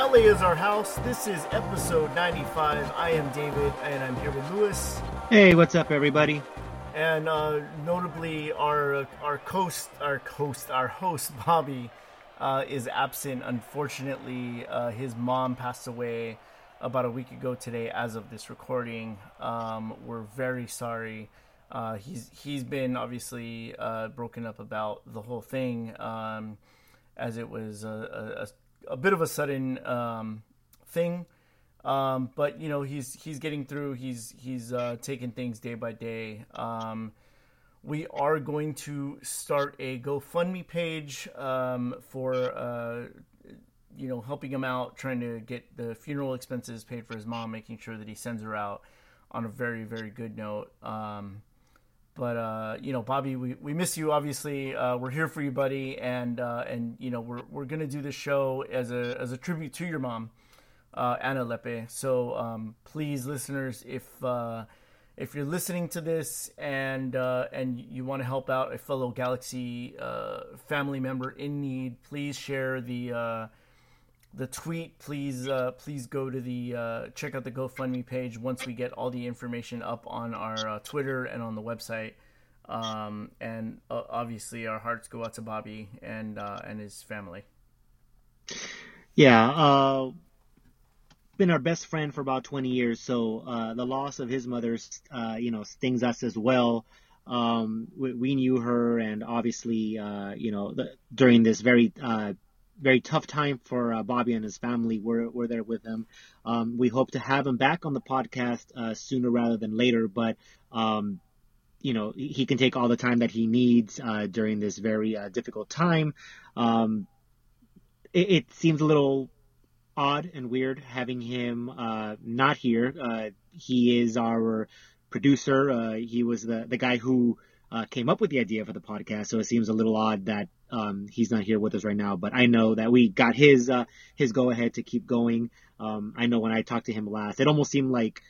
LA is our house. This is episode 95. I am David, and I'm here with Lewis. Hey, what's up, everybody? And uh, notably, our our host, our host, our host Bobby uh, is absent. Unfortunately, uh, his mom passed away about a week ago today. As of this recording, um, we're very sorry. Uh, he's he's been obviously uh, broken up about the whole thing, um, as it was a, a, bit of a sudden um, thing. Um, but you know he's he's getting through. He's he's uh, taking things day by day. Um, we are going to start a GoFundMe page um, for uh, you know helping him out, trying to get the funeral expenses paid for his mom, making sure that he sends her out on a very very good note. Um, but uh, you know, Bobby, we, we miss you. Obviously, uh, we're here for you, buddy, and uh, and you know, we're we're gonna do this show as a as a tribute to your mom, uh, Anna Lepe. So um, please, listeners, if uh, if you're listening to this and uh, and you want to help out a fellow Galaxy family member in need, please share the the tweet. Please uh, please go to the uh, check out the GoFundMe page once we get all the information up on our Twitter and on the website. Um, and uh, obviously, our hearts go out to Bobby and uh, and his family. Yeah, uh, been our best friend for about 20 years, so uh, the loss of his mother, uh, you know, stings us as well. Um, we, we, knew her, and obviously, uh, you know, the, during this very very tough time for Bobby and his family, we're, we're there with him. Um, we hope to have him back on the podcast sooner rather than later, but um, you know he can take all the time that he needs uh, during this very uh, difficult time. Um, it, it, seems a little odd and weird having him uh, not here. Uh, he is our producer. Uh, he was the the guy who uh, came up with the idea for the podcast, so it seems a little odd that um, he's not here with us right now. But I know that we got his his go ahead to keep going. Um, I know when I talked to him last, it almost seemed like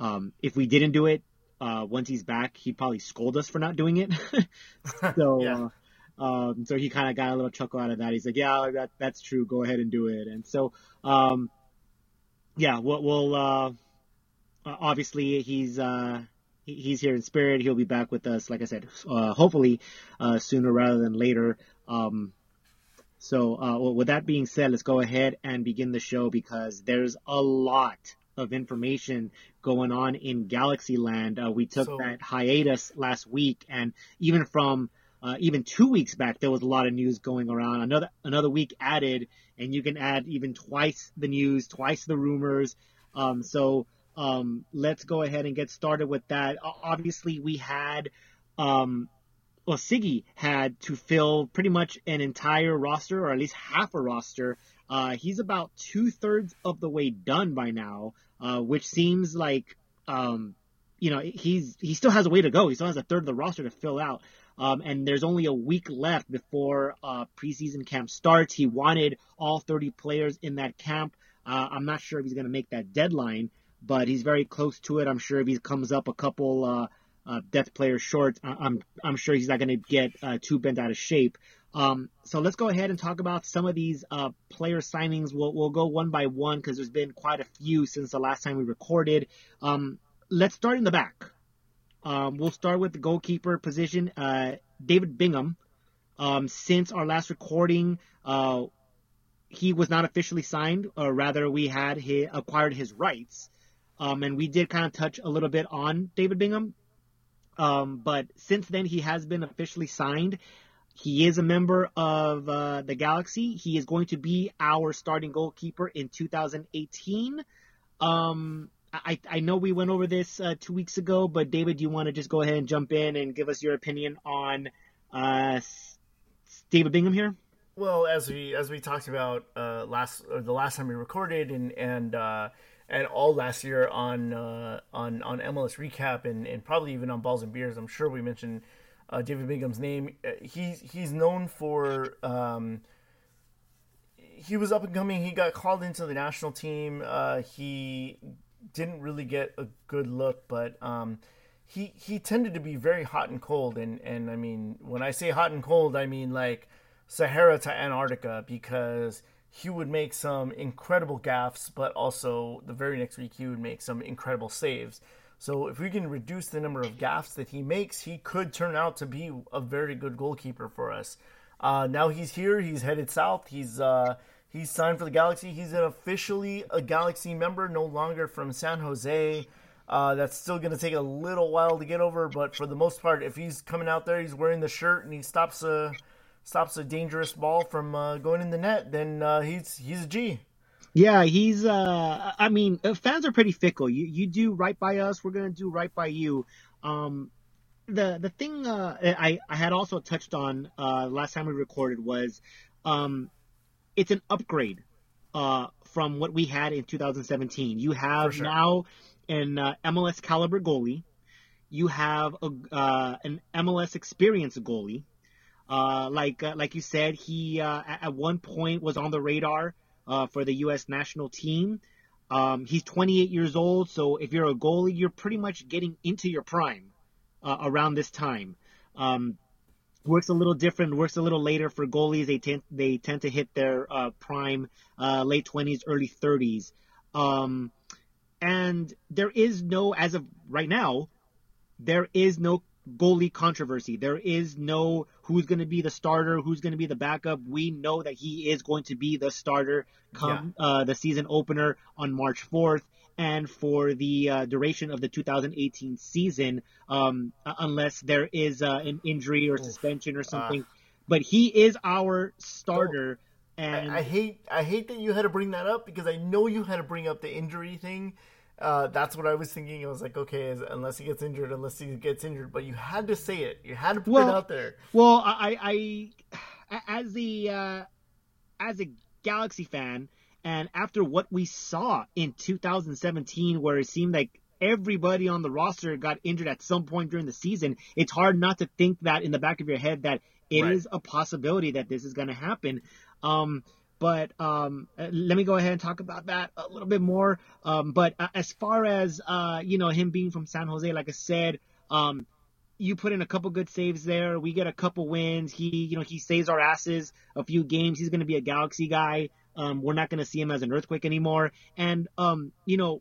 um, if we didn't do it, uh, once he's back, he'd probably scold us for not doing it. so, yeah. uh, um, so he kind of got a little chuckle out of that. He's like, yeah, that, that's true. Go ahead and do it. And so, um, yeah, we'll, we'll uh, obviously he's, uh, he's here in spirit. He'll be back with us, like I said, uh, hopefully, uh, sooner rather than later. Um, so, uh, well, with that being said, let's go ahead and begin the show because there's a lot of information going on in Galaxyland. Uh, we took so, that hiatus last week, and even from uh, even two weeks back, there was a lot of news going around. Another another week added, and you can add even twice the news, twice the rumors. Um, so um, let's go ahead and get started with that. Obviously, we had. Um, well, Sigi had to fill pretty much an entire roster, or at least half a roster. Uh, he's about two thirds of the way done by now uh, which seems like um, you know he's he still has a way to go. He still has a third of the roster to fill out. Um, and there's only a week left before uh, preseason camp starts. He wanted all 30 players in that camp. Uh, I'm not sure if he's going to make that deadline, but he's very close to it. I'm sure if he comes up a couple uh, uh death players short, I'm I'm sure he's not going to get uh, too bent out of shape. Um, so let's go ahead and talk about some of these uh, player signings. We'll, we'll go one by one because there's been quite a few since the last time we recorded. Um, let's start in the back. Um, we'll start with the goalkeeper position. Uh, David Bingham. Um, since our last recording, uh, he was not officially signed, or rather, we had acquired his rights. Um, and we did kind of touch a little bit on David Bingham. Um, but since then, he has been officially signed. He is a member of uh, the Galaxy. He is going to be our starting goalkeeper in 2018. Um, I, I know we went over this uh, two weeks ago, but David, do you want to just go ahead and jump in and give us your opinion on uh, David Bingham here? Well, as we as we talked about uh, last the last time we recorded and and uh, and all last year on uh, on on MLS recap and, and probably even on Balls and Beers, I'm sure we mentioned uh, David Bingham's name. Uh, he's he's known for um, he was up and coming. He got called into the national team. Uh, he didn't really get a good look, but um, he he tended to be very hot and cold. And and I mean, when I say hot and cold, I mean like Sahara to Antarctica because he would make some incredible gaffes, but also the very next week he would make some incredible saves. So if we can reduce the number of gaffes that he makes, he could turn out to be a very good goalkeeper for us. Uh, now he's here. He's headed south. He's uh, he's signed for the Galaxy. He's officially a Galaxy member, no longer from San Jose. Uh, that's still going to take a little while to get over, but for the most part, if he's coming out there, he's wearing the shirt and he stops a stops a dangerous ball from uh, going in the net, then uh, he's he's a G. Yeah, he's. Uh, I mean, uh, fans are pretty fickle. You you do right by us, we're gonna do right by you. Um, the the thing uh, I I had also touched on uh, last time we recorded was, um, it's an upgrade uh, from what we had in 2017. You have sure. now an uh, MLS caliber goalie. You have a, uh, an MLS experienced goalie. Uh, like uh, like you said, he uh, at one point was on the radar uh, for the U.S. national team. Um, he's 28 years old, so if you're a goalie, you're pretty much getting into your prime around this time. Um, works a little different, works a little later for goalies. They tend they tend to hit their prime late 20s, early 30s. Um, and there is no, as of right now, there is no goalie controversy. There is no who's going to be the starter, who's going to be the backup. We know that he is going to be the starter come yeah. uh, the season opener on March 4th and for the uh, duration of the 2018 season, um, unless there is uh, an injury or suspension or something. Ah. but he is our starter. And I, I hate I hate that you had to bring that up because I know you had to bring up the injury thing uh, that's what I was thinking. I was like, okay, unless he gets injured, unless he gets injured, but you had to say it. You had to put well, it out there. Well, I, I as the uh, as a Galaxy fan, and after what we saw in 2017, where it seemed like everybody on the roster got injured at some point during the season, it's hard not to think that in the back of your head that it right. is a possibility that this is going to happen. Um, but um, uh, let me go ahead and talk about that a little bit more. Um, but uh, as far as uh, you know, him being from San Jose, like I said, um, you put in a couple good saves there. We get a couple wins. He, you know, he saves our asses a few games. He's going to be a Galaxy guy. Um, we're not going to see him as an Earthquake anymore. And um, you know,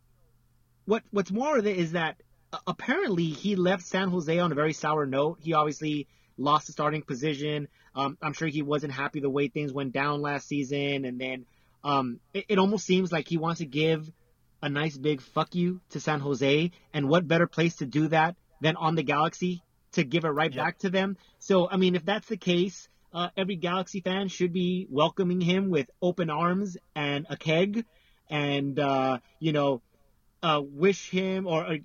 what what's more of it is that uh, apparently he left San Jose on a very sour note. He obviously lost the starting position. Um, I'm sure he wasn't happy the way things went down last season, and then um, it, it, almost seems like he wants to give a nice big fuck you to San Jose, and what better place to do that than on the Galaxy to give it right yep. back to them? So, I mean, if that's the case, uh, every Galaxy fan should be welcoming him with open arms and a keg, and uh, you know, uh, wish him or, or,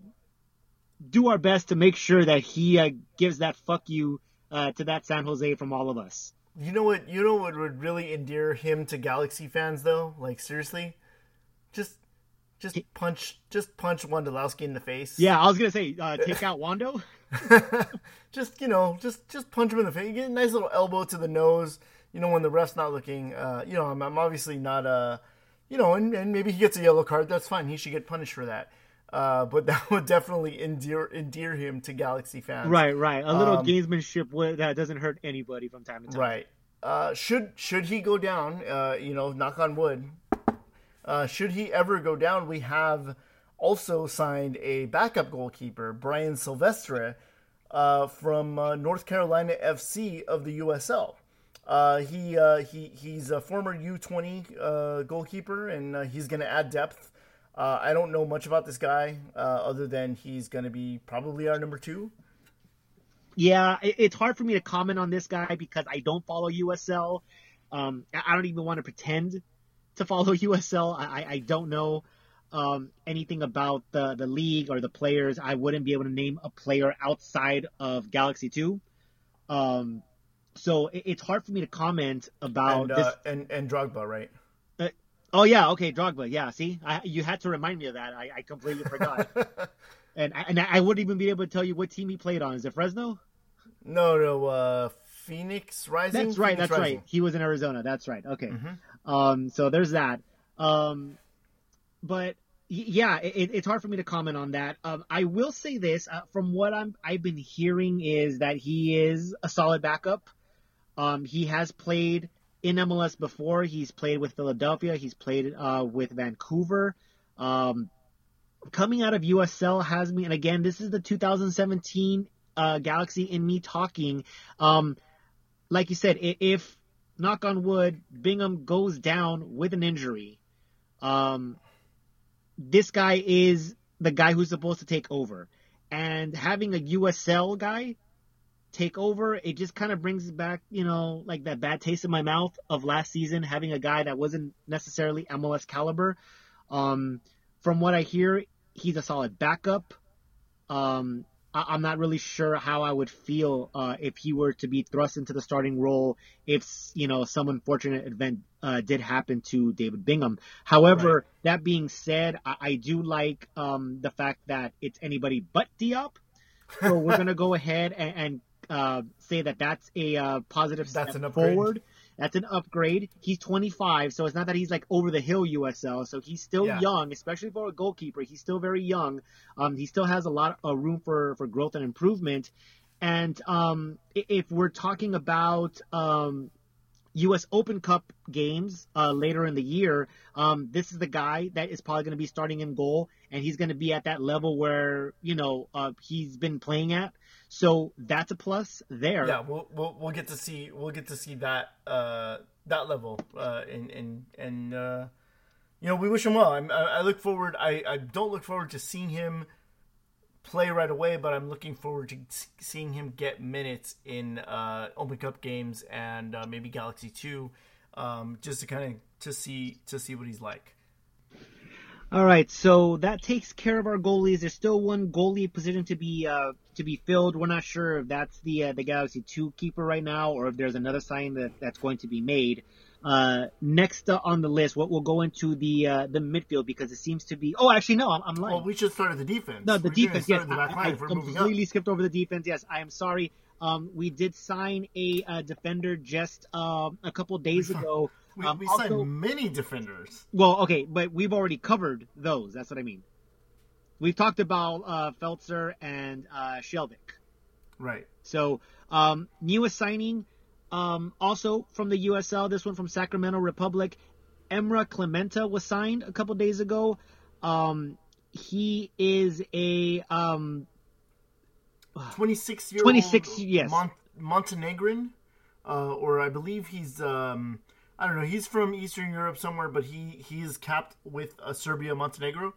do our best to make sure that he uh, gives that fuck you uh, to that San Jose from all of us. You know what? You know what would really endear him to Galaxy fans, though. Like seriously, just just punch just punch Wondolowski in the face. Yeah, I was gonna say uh, take out Wondo. just you know, just just punch him in the face. You get a nice little elbow to the nose. You know when the ref's not looking. Uh, you know, I'm, I'm obviously not a. Uh, you know, and, and maybe he gets a yellow card. That's fine. He should get punished for that. Uh, but that would definitely endear endear him to Galaxy fans. Right, right. A little um, gamesmanship that doesn't hurt anybody from time to time. Right. Uh, should should he go down? Uh, you know, knock on wood. Uh, should he ever go down, we have also signed a backup goalkeeper, Brian Sylvestre, uh, from uh, North Carolina FC of the USL. he he he's a former U20 goalkeeper, and he's going to add depth uh, I don't know much about this guy uh, other than he's going to be probably our number two. Yeah, it's hard for me to comment on this guy because I don't follow USL. Um, I don't even want to pretend to follow USL. I, I don't know um, anything about the, the league or the players. I wouldn't be able to name a player outside of Galaxy 2. Um, so it, it's hard for me to comment about and, uh, this. And, and Drogba, right? Oh yeah, okay, Drogba. Yeah, see, I, you had to remind me of that. I, I completely forgot. and and I wouldn't even be able to tell you what team he played on. Is it Fresno? No, no, uh, Phoenix Rising. That's right. Phoenix that's Rising. right. He was in Arizona. That's right. Okay. Mm-hmm. Um, so there's that. Um, but yeah, it, it's hard for me to comment on that. Um, I will say this: uh, from what I'm, I've been hearing is that he is a solid backup. Um, he has played in MLS before. He's played with Philadelphia. He's played uh, with Vancouver. Um, coming out of USL has me, and again, this is the 2017 uh, Galaxy in me talking. Um, like you said, if knock on wood, Bingham goes down with an injury, um, this guy is the guy who's supposed to take over. And having a USL guy take over, it just kind of brings back, you know, like that bad taste in my mouth of last season, having a guy that wasn't necessarily MLS caliber. Um, from what I hear, he's a solid backup. Um, I- am not really sure how I would feel uh, if he were to be thrust into the starting role if you know some unfortunate event uh, did happen to David Bingham. However, right. that being said, I, I do like um, the fact that it's anybody but Diop. So we're gonna go ahead and, and uh, say that that's a uh, positive that's step forward. That's an upgrade. He's 25, so it's not that he's like over the hill USL. So he's still yeah. young, especially for a goalkeeper. He's still very young. Um, he still has a lot of room for for growth and improvement. And um, if we're talking about um, U.S. Open Cup games uh, later in the year, um, this is the guy that is probably going to be starting in goal, and he's going to be at that level where you know uh, he's been playing at. So that's a plus there. Yeah, we'll we'll, we'll get to see we'll get to see that uh, that level uh, and and and uh, you know we wish him well. I'm, I, look forward. I, I don't look forward to seeing him play right away, but I'm looking forward to seeing him get minutes in uh, Open Cup games and uh, maybe Galaxy Two, um, just to kind of to see to see what he's like. All right, so that takes care of our goalies. There's still one goalie position to be uh, to be filled. We're not sure if that's the uh, the Galaxy two keeper right now, or if there's another sign that that's going to be made. Uh, next on the list, what we'll go into the uh, the midfield because it seems to be. Oh, actually, no, I'm, I'm lying. Well, we should start at the defense. No, the We're defense. Yes, the I, I completely skipped over the defense. Yes, I am sorry. Um, we did sign a, a defender just uh, a couple days ago. We, um, we also, signed many defenders. Well, okay, but we've already covered those. That's what I mean. We've talked about uh, Feltscher and uh, Skjelvik. Right. So, um, newest signing, um, also from the USL, this one from Sacramento Republic. Emrah Klimenta was signed a couple days ago. Um, he is a um, 26 year 26 yes Mont- Montenegrin, uh, or I believe he's um, I don't know. He's from Eastern Europe somewhere, but he he is capped with uh, Serbia Montenegro,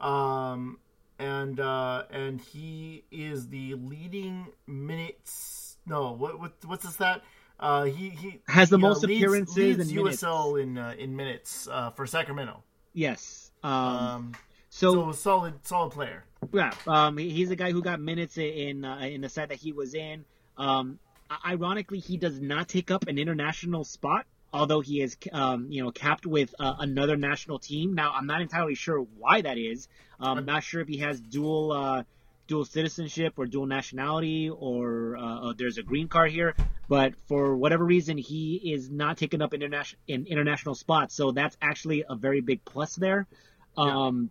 um, and uh, and he is the leading minutes. No, what what what's this that? Uh, he he has the he, most leads, appearances leads in USL minutes. in uh, in minutes uh, for Sacramento. Yes. Um, um, so, so solid solid player. Yeah. Um, he's a guy who got minutes in uh, in the set that he was in. Um, ironically, he does not take up an international spot although he is, um, you know, capped with uh, another national team. Now, I'm not entirely sure why that is. Um, I'm not sure if he has dual uh, dual citizenship or dual nationality or uh, uh, there's a green card here. But for whatever reason, he is not taking up international in international spots. So that's actually a very big plus there. Um,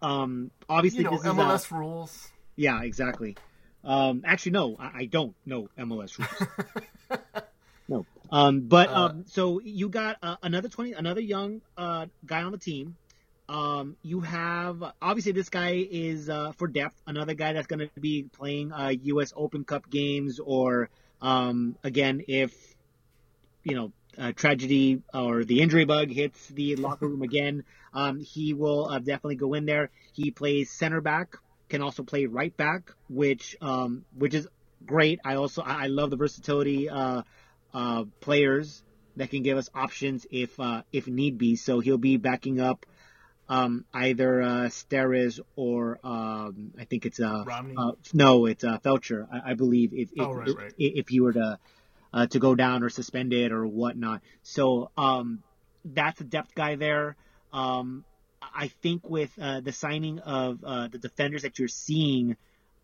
yeah. um, obviously, you know, MLS a, rules. Yeah, exactly. Um, actually, no, I, I don't know MLS rules. Um, but uh, um, so you got uh, another twenty, another young uh, guy on the team. Um, you have obviously this guy is uh, for depth. Another guy that's going to be playing U.S. Uh, Open Cup games, or um, again, if you know tragedy or the injury bug hits the locker room again, um, he will uh, definitely go in there. He plays center back, can also play right back, which um, which is great. I also I love the versatility uh, players that can give us options if uh, if need be. So he'll be backing up um, either uh, Steres or um, I think it's uh, uh no, it's uh, Feltscher, I, I believe. If if, oh, right, right. if, he were to uh, to go down or suspended or whatnot, so um, that's a depth guy there. Um, I think with uh, the signing of uh, the defenders that you're seeing,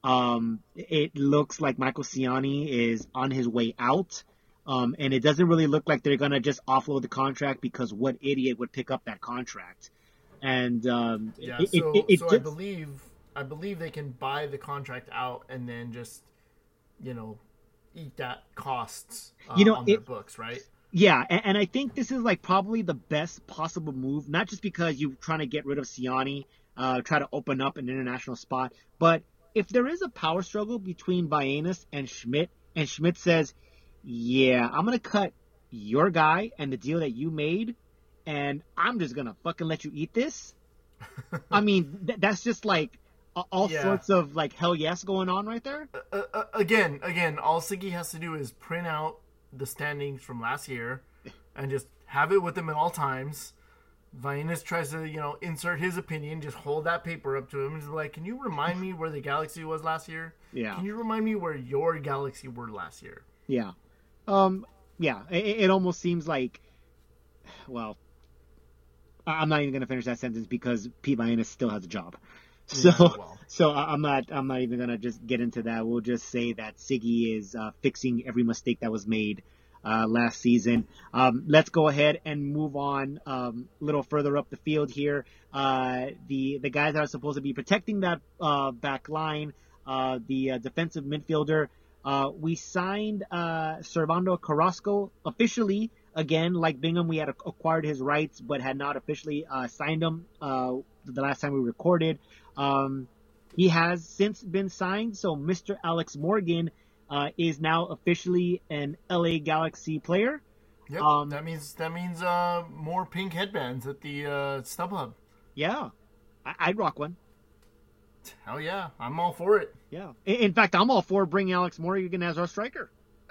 um, it looks like Michael Ciani is on his way out. Um, and it doesn't really look like they're gonna just offload the contract because what idiot would pick up that contract? And um, yeah, it, so, it, it, so just... I believe I believe they can buy the contract out and then just you know eat that costs uh, you know, on their books, right? Yeah, and, and, I think this is like probably the best possible move, not just because you're trying to get rid of Ciani, uh, try to open up an international spot, but if there is a power struggle between Vagenas and Schmid, and Schmid says, "Yeah, I'm gonna cut your guy and the deal that you made, and I'm just gonna fucking let you eat this," I mean, th- that's just like all yeah. sorts of like hell yes going on right there. Uh, uh, again, again, all Sigi has to do is print out the standings from last year and just have it with him at all times. Vagenas tries to, you know, insert his opinion, just hold that paper up to him and just like, can you remind me where the galaxy was last year? Yeah. Can you remind me where your galaxy were last year? Yeah. Um, yeah, it, it almost seems like, well, I'm not even going to finish that sentence because Pete Vagenas still has a job. So, yeah, well. so I'm not, I'm not even gonna just get into that. We'll just say that Sigi is uh, fixing every mistake that was made uh, last season. Um, let's go ahead and move on um, a little further up the field here. Uh, the the guys that are supposed to be protecting that uh, back line, uh, the uh, defensive midfielder. We signed Servando Carrasco officially again. Like Bingham, we had acquired his rights, but had not officially signed him the last time we recorded. Um, he has since been signed, so Mr. Alex Morgan uh, is now officially an LA Galaxy player. Yep, um, that means that means uh, more pink headbands at the uh, StubHub. Yeah, I- would rock one. Hell yeah, I'm all for it. Yeah, in, fact, I'm all for bringing Alex Morgan as our striker.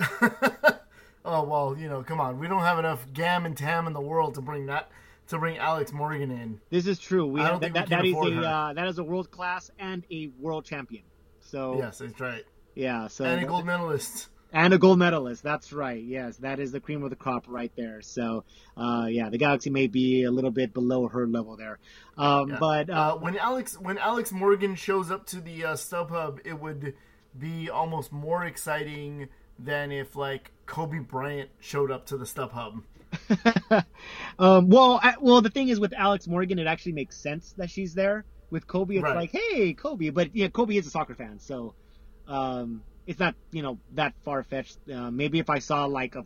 oh well, you know, come on, we don't have enough gam and tam in the world to bring that to bring Alex Morgan in. This is true. We, have, that, we that is a uh, that is a world class and a world champion. So yes, that's right. Yeah, so and a gold medalist. And a gold medalist. That's right. Yes, that is the cream of the crop right there. So, uh, yeah, the Galaxy may be a little bit below her level there. Um, yeah. But uh, uh, when Alex when Alex Morgan shows up to the uh, StubHub, it would be almost more exciting than if like Kobe Bryant showed up to the StubHub. um, well, I, well, the thing is with Alex Morgan, it actually makes sense that she's there. With Kobe, it's right. like, hey, Kobe, but yeah, Kobe is a soccer fan, so um, it's not you know that far fetched. Uh, maybe if I saw like a,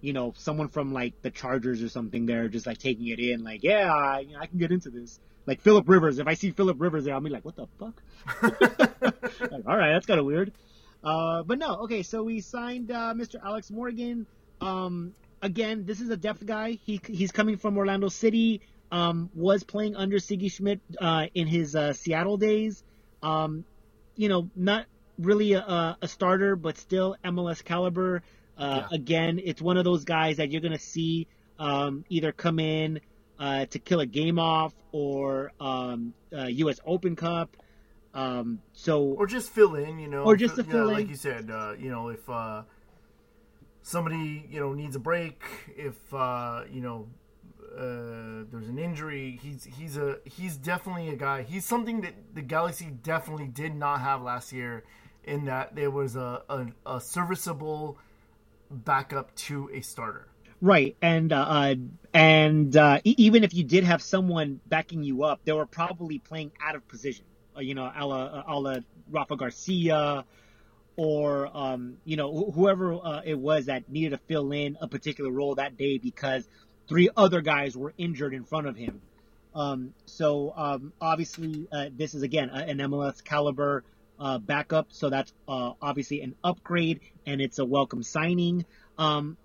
you know, someone from like the Chargers or something there, just like taking it in, like, yeah, I, you know, I can get into this. Like Philip Rivers, if I see Philip Rivers there, I'll be like, what the fuck? like, all right, that's kind of weird. Uh, but no, okay, so we signed uh, Mr. Alex Morgan. Um, again, this is a depth guy. He he's coming from Orlando City. Um, was playing under Sigi Schmid uh, in his uh, Seattle days. Um, you know, not really a, a, starter, but still MLS caliber. Uh, yeah. Again, it's one of those guys that you're gonna see um, either come in uh, to kill a game off or um, U.S. Open Cup. Um, so or just fill in, you know, or just to fill in, like you said, uh, you know, if uh, somebody you know needs a break, if uh, you know uh, there's an injury, he's he's a he's definitely a guy. He's something that the Galaxy definitely did not have last year, in that there was a a, a serviceable backup to a starter. Right, and uh, uh and uh, even if you did have someone backing you up, they were probably playing out of position. Uh, you know, a la, a la Rafa Garcia or um, you know wh- whoever uh, it was that needed to fill in a particular role that day because three other guys were injured in front of him. Um, so um, obviously uh, this is again an MLS caliber uh, backup, so that's uh, obviously an upgrade and it's a welcome signing. Um,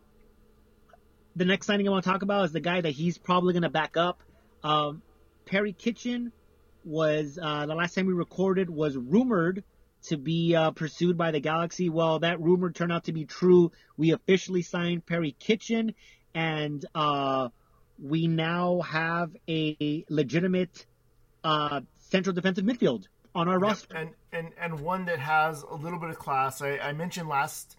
the next signing I want to talk about is the guy that he's probably going to back up. Um, Perry Kitchen was uh, the last time we recorded was rumored to be uh, pursued by the Galaxy. Well, that rumor turned out to be true. We officially signed Perry Kitchen, and uh, we now have a legitimate uh, central defensive midfield on our yep. roster, and and and one that has a little bit of class. I, I mentioned last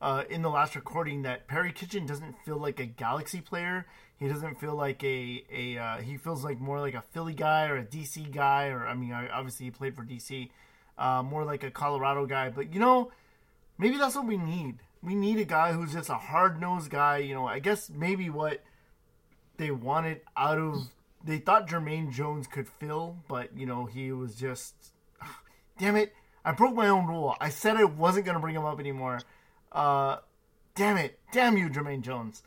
uh, in the last recording that Perry Kitchen doesn't feel like a Galaxy player. He doesn't feel like a a uh, he feels like more like a Philly guy or a DC guy, or I mean, obviously he played for DC uh, more like a Colorado guy. But you know, maybe that's what we need. We need a guy who's just a hard nosed guy. You know, I guess maybe what they wanted out of they thought Jermaine Jones could fill, but you know he was just damn it. I broke my own rule. I said I wasn't gonna bring him up anymore. Uh, damn it, damn you, Jermaine Jones.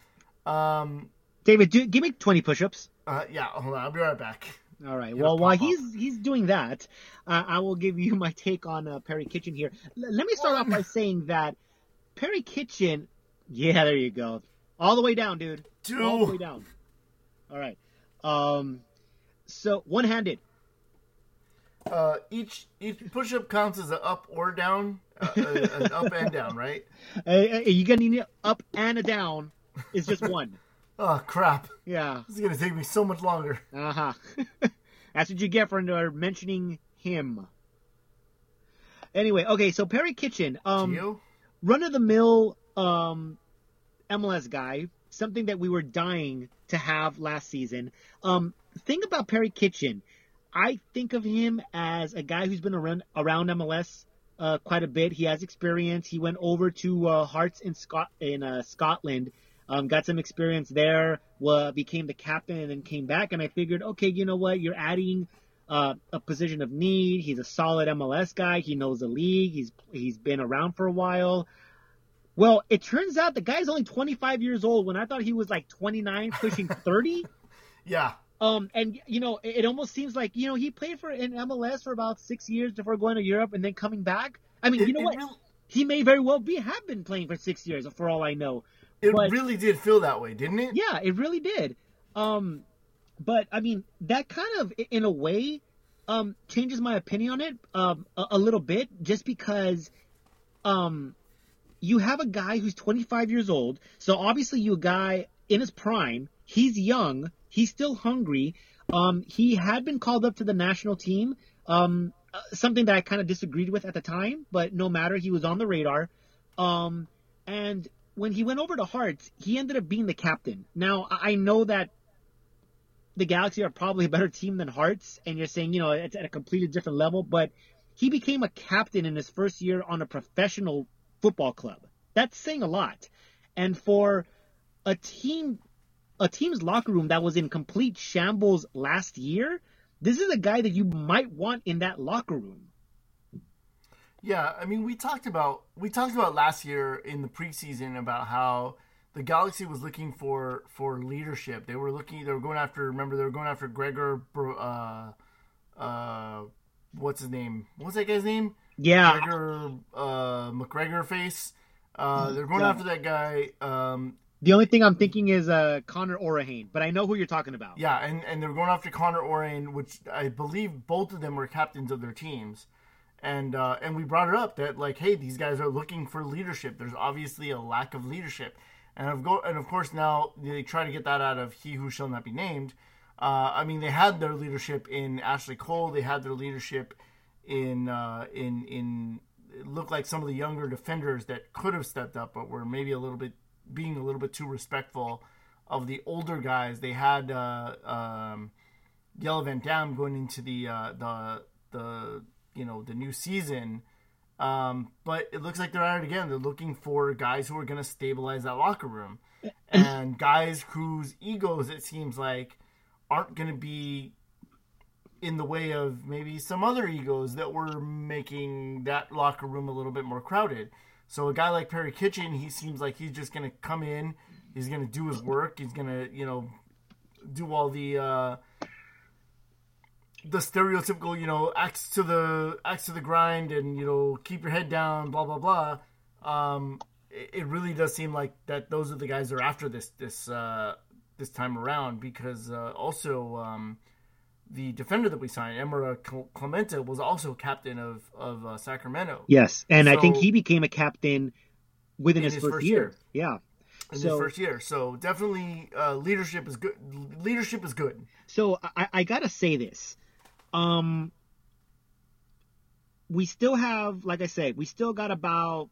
Um, David, do, give me 20 push-ups. uh, yeah, hold on, I'll be right back. All right. Well, while he's he's doing that, uh, I will give you my take on uh, Perry Kitchen here. L- let me start off by saying that Perry Kitchen, yeah, there you go, all the way down, dude, all the way Two. down. All right. Um, so one-handed. Uh, each each push up counts as an up or down, uh, an up and down, right? Uh, you gonna need an up and a down. It's just one. Oh crap! Yeah. This is gonna take me so much longer. Uh huh. That's what you get for uh, mentioning him. Anyway, okay, so Perry Kitchen, um, run of the mill um, MLS guy, something that we were dying to have last season. Um, thing about Perry Kitchen, I think of him as a guy who's been around around MLS uh, quite a bit. He has experience. He went over to uh, Hearts in Scot in uh, Scotland, um, got some experience there. Became the captain and then came back. And I figured, okay, you know what? You're adding uh, a position of need. He's a solid MLS guy. He knows the league. He's he's been around for a while. Well, it turns out the guy's only 25 years old. When I thought he was like 29, pushing 30. Yeah, Um, and you know, it, it almost seems like you know he played for in MLS for about six years before going to Europe and then coming back. I mean, it, you know what? real- He may very well be have been playing for six years, for all I know. it But- really did feel that way, didn't it? Yeah, it really did. Um, but I mean, that kind of, in a way, um, changes my opinion on it um, a, a little bit, just because, um, you have a guy who's 25 years old. So obviously, you a guy in his prime. He's young. He's still hungry. Um, he had been called up to the national team. Um, uh, something that I kind of disagreed with at the time, but no matter, he was on the radar. Um, and when he went over to Hearts, he ended up being the captain. Now, I I know that the Galaxy are probably a better team than Hearts, and you're saying, you know, it's at a completely different level, but he became a captain in his first year on a professional football club. That's saying a lot. And for a team a team's locker room that was in complete shambles last year, this is a guy that you might want in that locker room. Yeah, I mean, we talked about we talked about last year in the preseason about how the Galaxy was looking for for leadership. They were looking. They were going after. Remember, they were going after Gregor. Uh, uh, what's his name? What's that guy's name? Yeah, Gregor uh, McGregor face. Uh, they're going Yeah. after that guy. Um, the only thing I'm thinking is uh, Connor Orahane, but I know who you're talking about. Yeah, and, and they're going after Connor Orain, which I believe both of them were captains of their teams. And uh, and we brought it up that like, hey, these guys are looking for leadership. There's obviously a lack of leadership, and of go and of course now they try to get that out of he who shall not be named. Uh, I mean, they had their leadership in Ashley Cole. They had their leadership in uh, in in it looked like some of the younger defenders that could have stepped up, but were maybe a little bit being a little bit too respectful of the older guys. They had uh, um, Jelle Van Damme going into the uh, the the you know the new season. Um, but it looks like they're at it again. They're looking for guys who are going to stabilize that locker room, and guys whose egos it seems like aren't going to be in the way of maybe some other egos that were making that locker room a little bit more crowded. So a guy like Perry Kitchen, he seems like he's just going to come in, he's going to do his work, he's going to, you know, do all the uh the stereotypical, you know, acts to the acts to the grind and, you know, keep your head down, blah blah blah. Um it, it really does seem like that those are the guys that are after this this uh this time around because uh, also um the defender that we signed, Emrah Klimenta, was also captain of of uh, Sacramento Yes, and I think he became a captain within his, his first, first year. year. Yeah. in So- his first year. So definitely, uh, leadership is good. Leadership is good. So I, I gotta say this. Um, we still have, like I said, we still got about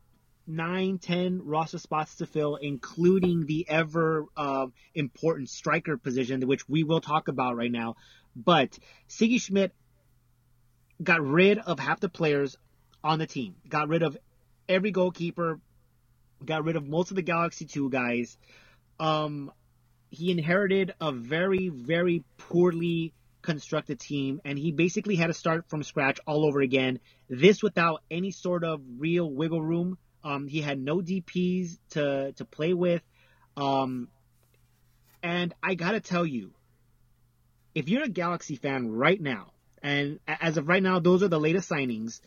nine, ten roster spots to fill, including the ever uh, important striker position, which we will talk about right now. But Sigi Schmid got rid of half the players on the team, got rid of every goalkeeper, got rid of most of the Galaxy 2 guys. Um, he inherited a very, very poorly constructed team, and he basically had to start from scratch all over again. This without any sort of real wiggle room. Um, he had no DPS to to play with. Um, And I gotta tell you, if you're a Galaxy fan right now, and as of right now, those are the latest signings.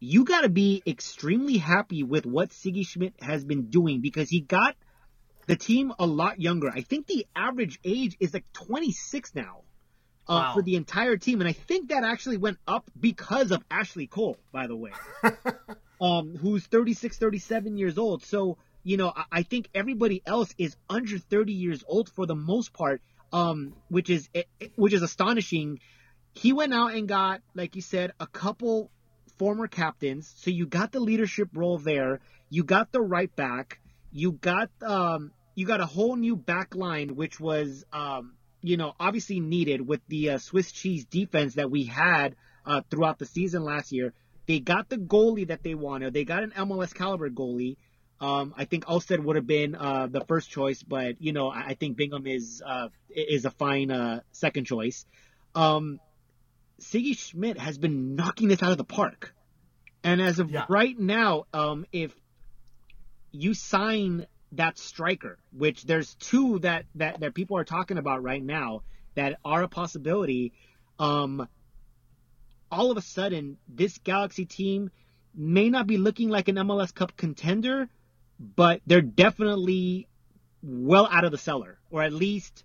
You got to be extremely happy with what Sigi Schmid has been doing because he got the team a lot younger. I think the average age is like 26 now uh, wow. for the entire team, and I think that actually went up because of Ashley Cole, by the way, um, who's 36, 37 years old. So you know, I, I think everybody else is under 30 years old for the most part, um, which is eh, eh, which is astonishing he went out and got, like you said, a couple former captains. So you got the leadership role there. You got the right back. You got um, you got a whole new back line, which was um, you know obviously needed with the uh, Swiss cheese defense that we had uh, throughout the season last year. They got the goalie that they wanted. They got an MLS caliber goalie. Um, I think Ulstead would have been uh, the first choice, but you know I, I think Bingham is uh, is a fine uh, second choice. Um, Sigi Schmid has been knocking this out of the park. And as of yeah. right now, um, if you sign that striker, which there's two that, that, that people are talking about right now that are a possibility, um, all of a sudden, this Galaxy team may not be looking like an MLS Cup contender, but they're definitely well out of the cellar, or at least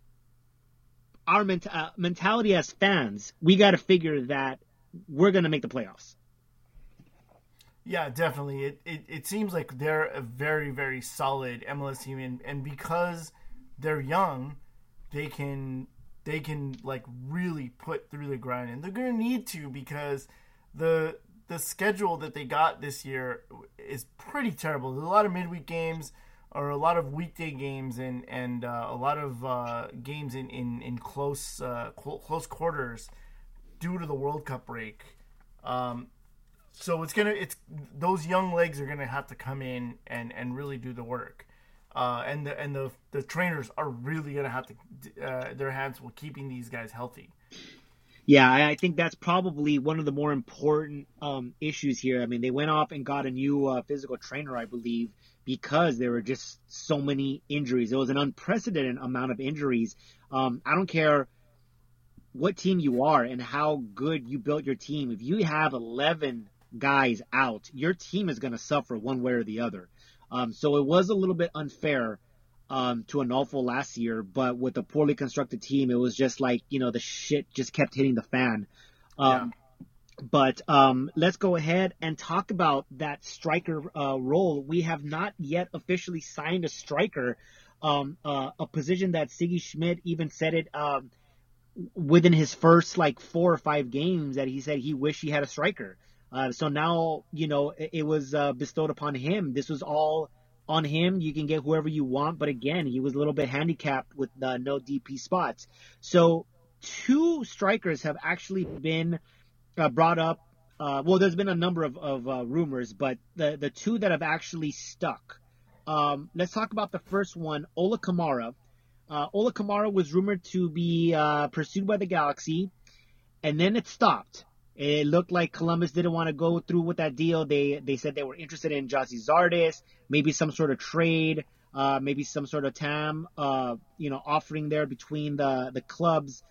our ment- uh, mentality as fans, we got to figure that we're going to make the playoffs. Yeah, definitely. It, it it seems like they're a very very solid MLS team, and, and because they're young, they can they can like really put through the grind, and they're gonna need to because the the schedule that they got this year is pretty terrible. There's a lot of midweek games or a lot of weekday games and and uh, a lot of uh, games in in in close uh, cl- close quarters due to the World Cup break. Um, so it's gonna it's those young legs are gonna have to come in and and really do the work. Uh, and the and the the trainers are really gonna have to uh, their hands with keeping these guys healthy. Yeah, I think that's probably one of the more important um, issues here. I mean, they went off and got a new uh, physical trainer, I believe, because there were just so many injuries. It was an unprecedented amount of injuries. Um, I don't care what team you are and how good you built your team. If you have 11 guys out, your team is going to suffer one way or the other. Um, so it was a little bit unfair um, to awful last year, but with a poorly constructed team, it was just like, you know, the shit just kept hitting the fan. Um, but um, let's go ahead and talk about that striker uh, role. We have not yet officially signed a striker, um, uh, a position that Sigi Schmid even said it um, within his first like four or five games that he said he wished he had a striker. Uh, so now you know it, it was uh, bestowed upon him. This was all on him. You can get whoever you want, but again, he was a little bit handicapped with uh, no DP spots. So two strikers have actually been uh, brought up. Uh, well, there's been a number of, of uh, rumors, but the the two that have actually stuck. Um, let's talk about the first one, Ola Kamara. Uh, Ola Kamara was rumored to be uh, pursued by the Galaxy, and then it stopped. It looked like Columbus didn't want to go through with that deal. They they said they were interested in Gyasi Zardes, maybe some sort of trade, uh, maybe some sort of TAM, uh, you know, offering there between the the clubs.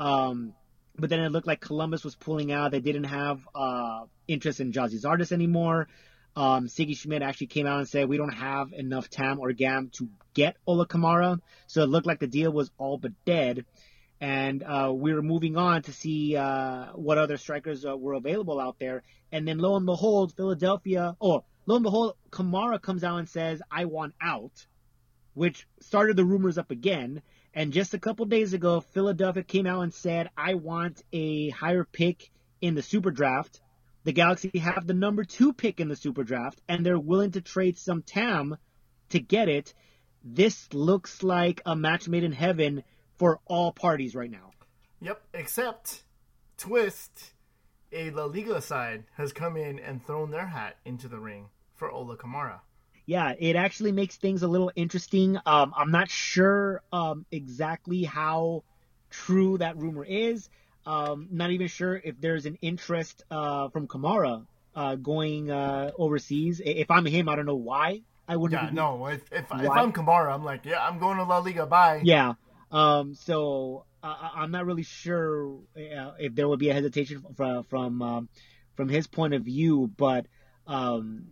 Um, but then it looked like Columbus was pulling out. They didn't have uh, interest in Gyasi Zardes anymore. Um, Sigi Schmid actually came out and said we don't have enough TAM or GAM to get Ola Kamara. So it looked like the deal was all but dead. And uh, we were moving on to see uh, what other strikers uh, were available out there. And then lo and behold, Philadelphia, oh, lo and behold, Kamara comes out and says, I want out, which started the rumors up again. And just a couple days ago, Philadelphia came out and said, I want a higher pick in the super draft. The Galaxy have the number two pick in the super draft, and they're willing to trade some TAM to get it. This looks like a match made in heaven for all parties right now. Yep, except Twist, a La Liga side, has come in and thrown their hat into the ring for Ola Kamara yeah, it actually makes things a little interesting. Um, I'm not sure um, exactly how true that rumor is. Um, not even sure if there's an interest uh, from Kamara uh, going uh, overseas. If I'm him, I don't know why I wouldn't. Yeah, be, no. If if, if I'm Kamara, I'm like, yeah, I'm going to La Liga. Bye. Yeah. Um. So uh, I'm not really sure uh, if there would be a hesitation from from um, from his point of view, but um,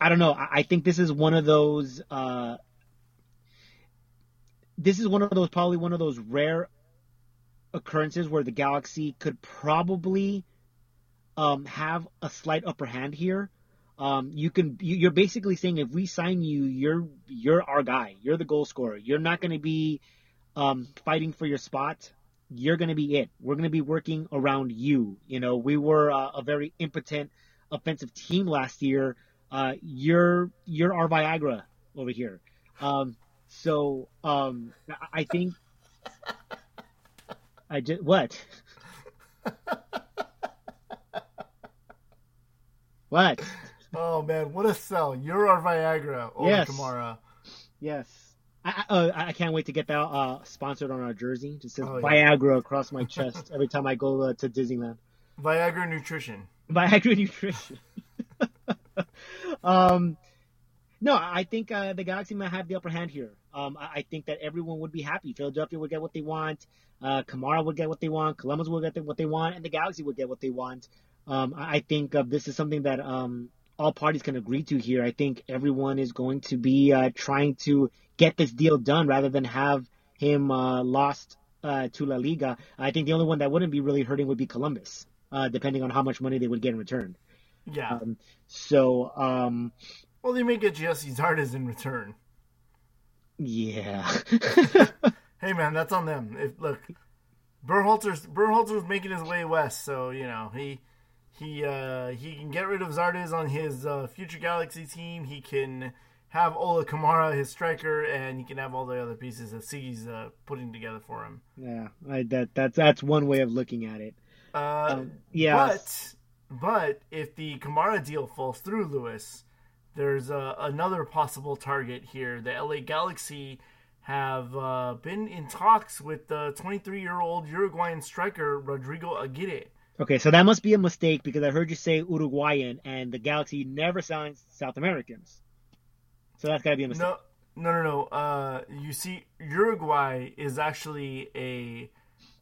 I don't know. I, I think this is one of those. Uh, this is one of those probably one of those rare occurrences where the Galaxy could probably um, have a slight upper hand here. Um, you can you're basically saying if we sign you, you're you're our guy. You're the goal scorer. You're not going to be um, fighting for your spot. You're going to be it. We're going to be working around you. You know, we were uh, a very impotent offensive team last year. Uh, you're you're our Viagra over here. Um, so um, I think I just what? what? Oh man, what a sell! You're our Viagra, Ola yes. Kamara. Yes. I, uh, I can't wait to get that uh, sponsored on our jersey. Just says oh, Viagra yeah. across my chest every time I go uh, to Disneyland. Viagra nutrition. Viagra nutrition. um, no, I think uh, the Galaxy might have the upper hand here. Um, I, I, think that everyone would be happy. Philadelphia would get what they want. Uh, Kamara would get what they want. Columbus would get what they want, and the Galaxy would get what they want. Um, I, I think this is something that um, all parties can agree to here. I think everyone is going to be uh, trying to get this deal done rather than have him uh, lost uh, to La Liga. I think the only one that wouldn't be really hurting would be Columbus, uh, depending on how much money they would get in return. Yeah. Um, so. Um, well, they may get Gyasi Zardes in return. Yeah. hey man, that's on them. If look, Berhalter's Berhalter's making his way west, so you know he he uh, he can get rid of Zardes on his uh, future Galaxy team. He can have Ola Kamara, his striker, and he can have all the other pieces that Sigi's uh, putting together for him. Yeah, I, that that's that's one way of looking at it. Uh, um, yeah, but but if the Kamara deal falls through, Lewis, there's uh, another possible target here. The LA Galaxy have uh, been in talks with the 23 year old Uruguayan striker Rodrigo Aguirre. Okay, so that must be a mistake because I heard you say Uruguayan, and the Galaxy never signs South Americans. So that's got to be a mistake. No, no, no, no. Uh, you see, Uruguay is actually a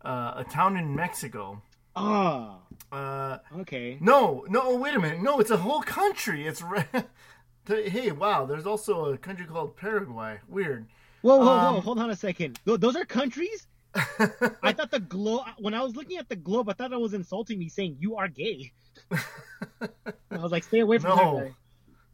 uh, a town in Mexico. Ah. Oh. Uh, okay. No, no. Wait a minute. No, it's a whole country. It's hey, wow. There's also a country called Paraguay. Weird. Whoa, whoa, um, whoa! Hold on a second. Those are countries. I thought the globe. When I was looking at the globe, I thought I was insulting me saying you are gay. I was like, stay away from no. that guy.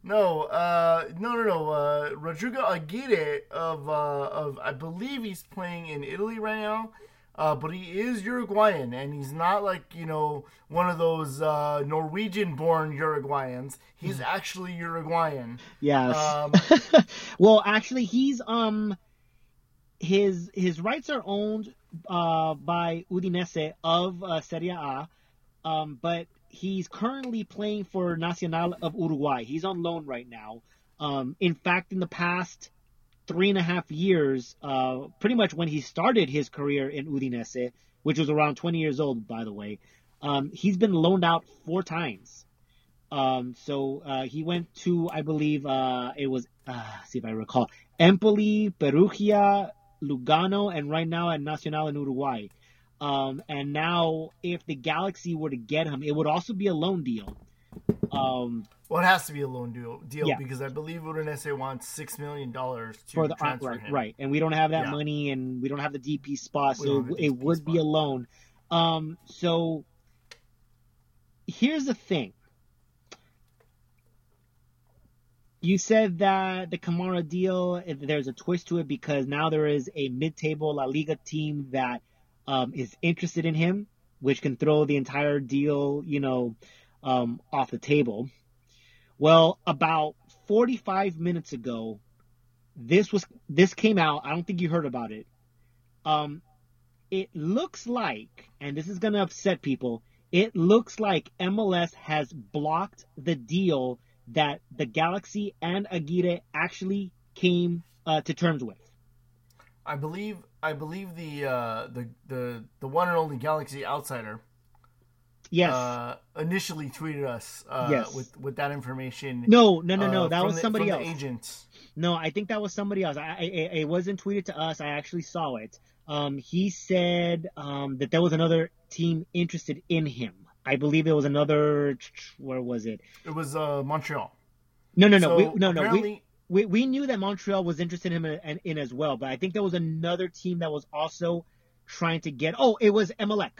No, uh, no, no, no. Uh, Rodrigo Aguirre of uh, of I believe he's playing in Italy right now. Uh, but he is Uruguayan, and he's not like you know one of those uh, Norwegian-born Uruguayans. He's hmm. actually Uruguayan. Yes. Um, well, actually, he's um his his rights are owned uh, by Udinese of uh, Serie A, um, but he's currently playing for Nacional of Uruguay. He's on loan right now. Um, in fact, in the past three and a half years, uh, pretty much when he started his career in Udinese, which was around 20 years old, by the way, um, he's been loaned out four times. Um, so uh, he went to, I believe, uh, it was, uh, see if I recall, Empoli, Perugia, Lugano, and right now at Nacional in Uruguay. Um, and now, if the Galaxy were to get him, it would also be a loan deal. Um, well, it has to be a loan deal, deal yeah. because I believe Udinese wants six million dollars for the transfer right, him. right, and we don't have that yeah. money, and we don't have the DP spot, so it, it would spot. be a loan. Um, so here's the thing: You said that the Kamara deal, there's a twist to it because now there is a mid-table La Liga team that um, is interested in him, which can throw the entire deal, you know, um, off the table. Well, about 45 minutes ago, this was this came out. I don't think you heard about it. Um, it looks like, and this is going to upset people. It looks like MLS has blocked the deal that the Galaxy and Aguirre actually came uh, to terms with. I believe I believe the uh, the the the one and only Galaxy outsider. Yes. Uh, initially tweeted us. Uh, Yes. With with that information. No, no, no, no. uh, that was the- somebody else. Agents. No, I think that was somebody else. I, I, it it wasn't tweeted to us. I actually saw it. Um, he said um, that there was another team interested in him. I believe it was another. Where was it? It was uh, Montreal. No, no, no, So we, no, no. We, apparently- we we knew that Montreal was interested in him in, in as well, but I think there was another team that was also trying to get. Oh, it was Emelec.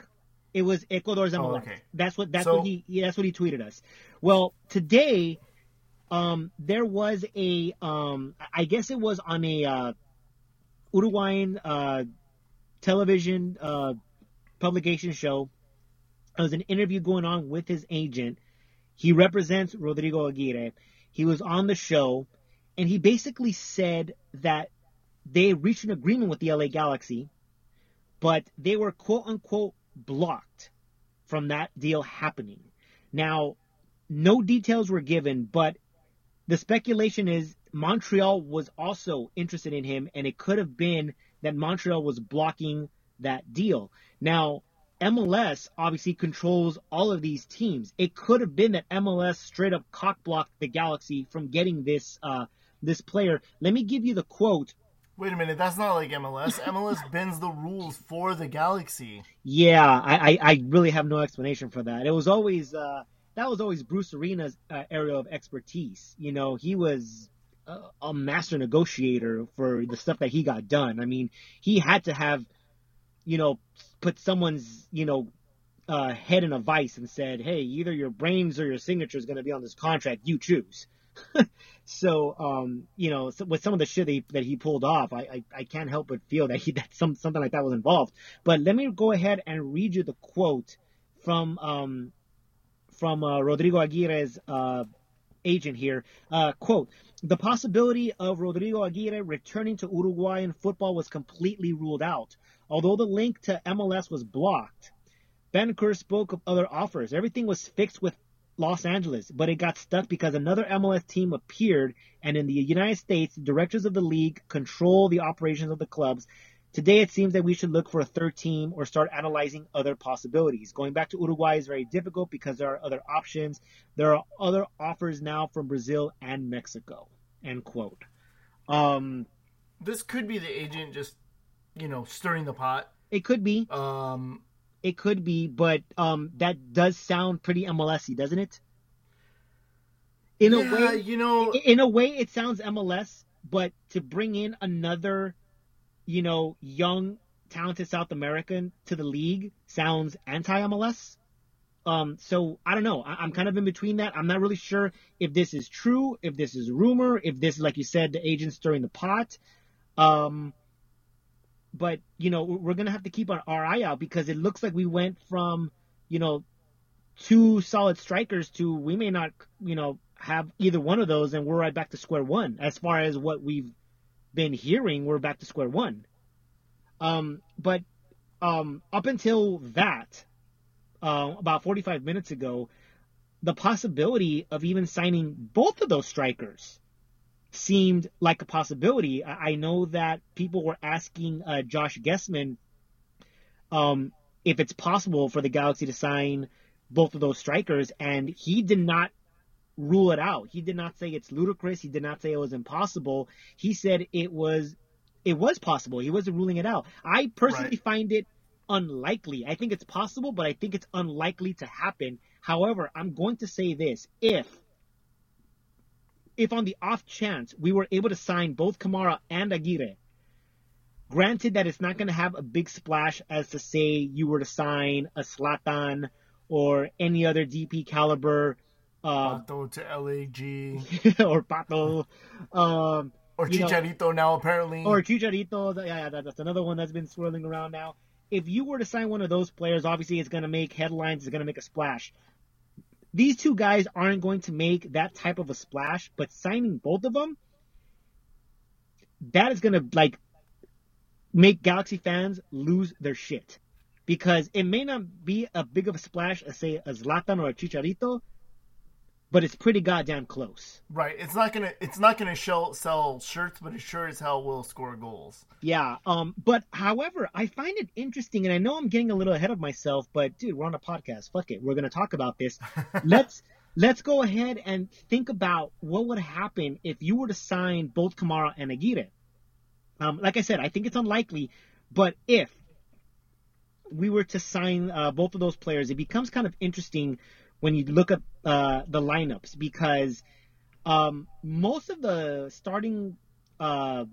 It was Ecuador's Emelec. Oh, okay. That's what that's So- what he that's what he tweeted us. Well, today, um, there was a um, I guess it was on a uh, Uruguayan uh, television uh, publication show. There was an interview going on with his agent. He represents Rodrigo Aguirre. He was on the show, and he basically said that they reached an agreement with the LA Galaxy, but they were quote unquote blocked from that deal happening. Now, no details were given, but the speculation is Montreal was also interested in him, and it could have been that Montreal was blocking that deal. Now, MLS obviously controls all of these teams. It could have been that MLS straight up cockblocked the Galaxy from getting this uh, this player. Let me give you the quote. Wait a minute, that's not like MLS. MLS bends the rules for the Galaxy. Yeah, I, I, I really have no explanation for that. It was always uh, that was always Bruce Arena's uh, area of expertise. You know, he was a, a master negotiator for the stuff that he got done. I mean, he had to have, you know, put someone's you know uh, head in a vice and said, "Hey, either your brains or your signature is going to be on this contract. You choose." so, um, you know, so with some of the shit that he, that he pulled off, I, I, I can't help but feel that he that some something like that was involved. But let me go ahead and read you the quote from um, from uh, Rodrigo Aguirre's uh, agent here. Uh, quote: The possibility of Rodrigo Aguirre returning to Uruguayan football was completely ruled out, although the link to MLS was blocked. Banneker spoke of other offers. Everything was fixed with Los Angeles, but it got stuck because another MLS team appeared, and in the United States, the directors of the league control the operations of the clubs. Today, it seems that we should look for a third team or start analyzing other possibilities. Going back to Uruguay is very difficult because there are other options. There are other offers now from Brazil and Mexico. End quote. Um, This could be the agent just, you know, stirring the pot. it could be, Um, it could be, but um, that does sound pretty MLSy, doesn't it? In yeah, a way, you know, in a way it sounds MLS, but to bring in another, you know, young, talented South American to the league sounds anti MLS. Um, so I don't know. I, I'm kind of in between that. I'm not really sure if this is true, if this is rumor, if this like you said, the agent stirring the pot. Um, but you know, we're gonna have to keep our, our eye out because it looks like we went from, you know, two solid strikers to we may not, you know, have either one of those, and we're right back to square one. As far as what we've been hearing, we're back to square one. Um, but um, up until that, uh, about 45 minutes ago, the possibility of even signing both of those strikers seemed like a possibility. I, I know that people were asking uh, Josh Gessman um, if it's possible for the Galaxy to sign both of those strikers, and he did not rule it out. He did not say it's ludicrous. He did not say it was impossible. He said it was it was possible. He wasn't ruling it out. I personally Right. find it unlikely. I think it's possible, but I think it's unlikely to happen. However, I'm going to say this: if if on the off chance we were able to sign both Kamara and Aguirre, granted that it's not going to have a big splash as to say you were to sign a Zlatan or any other DP caliber uh, Pato to LAG or Pato, um, or You know- Chicharito now apparently. or Chicharito. Yeah, yeah, that- that's another one that's been swirling around now. If you were to sign one of those players, obviously it's going to make headlines. It's going to make a splash. These two guys aren't going to make that type of a splash, but signing both of them, that is going to like make Galaxy fans lose their shit. Because it may not be a big of a splash as say a Zlatan or a Chicharito, but it's pretty goddamn close. Right. It's not gonna it's not gonna show, sell shirts, but it sure as hell will score goals. Yeah. Um. But however, I find it interesting, and I know I'm getting a little ahead of myself, but dude, we're on a podcast. Fuck it. We're gonna talk about this. let's let's go ahead and think about what would happen if you were to sign both Kamara and Aguirre. Um. Like I said, I think it's unlikely, but if we were to sign uh, both of those players, it becomes kind of interesting when you look at uh, the lineups because um, most of the starting uh,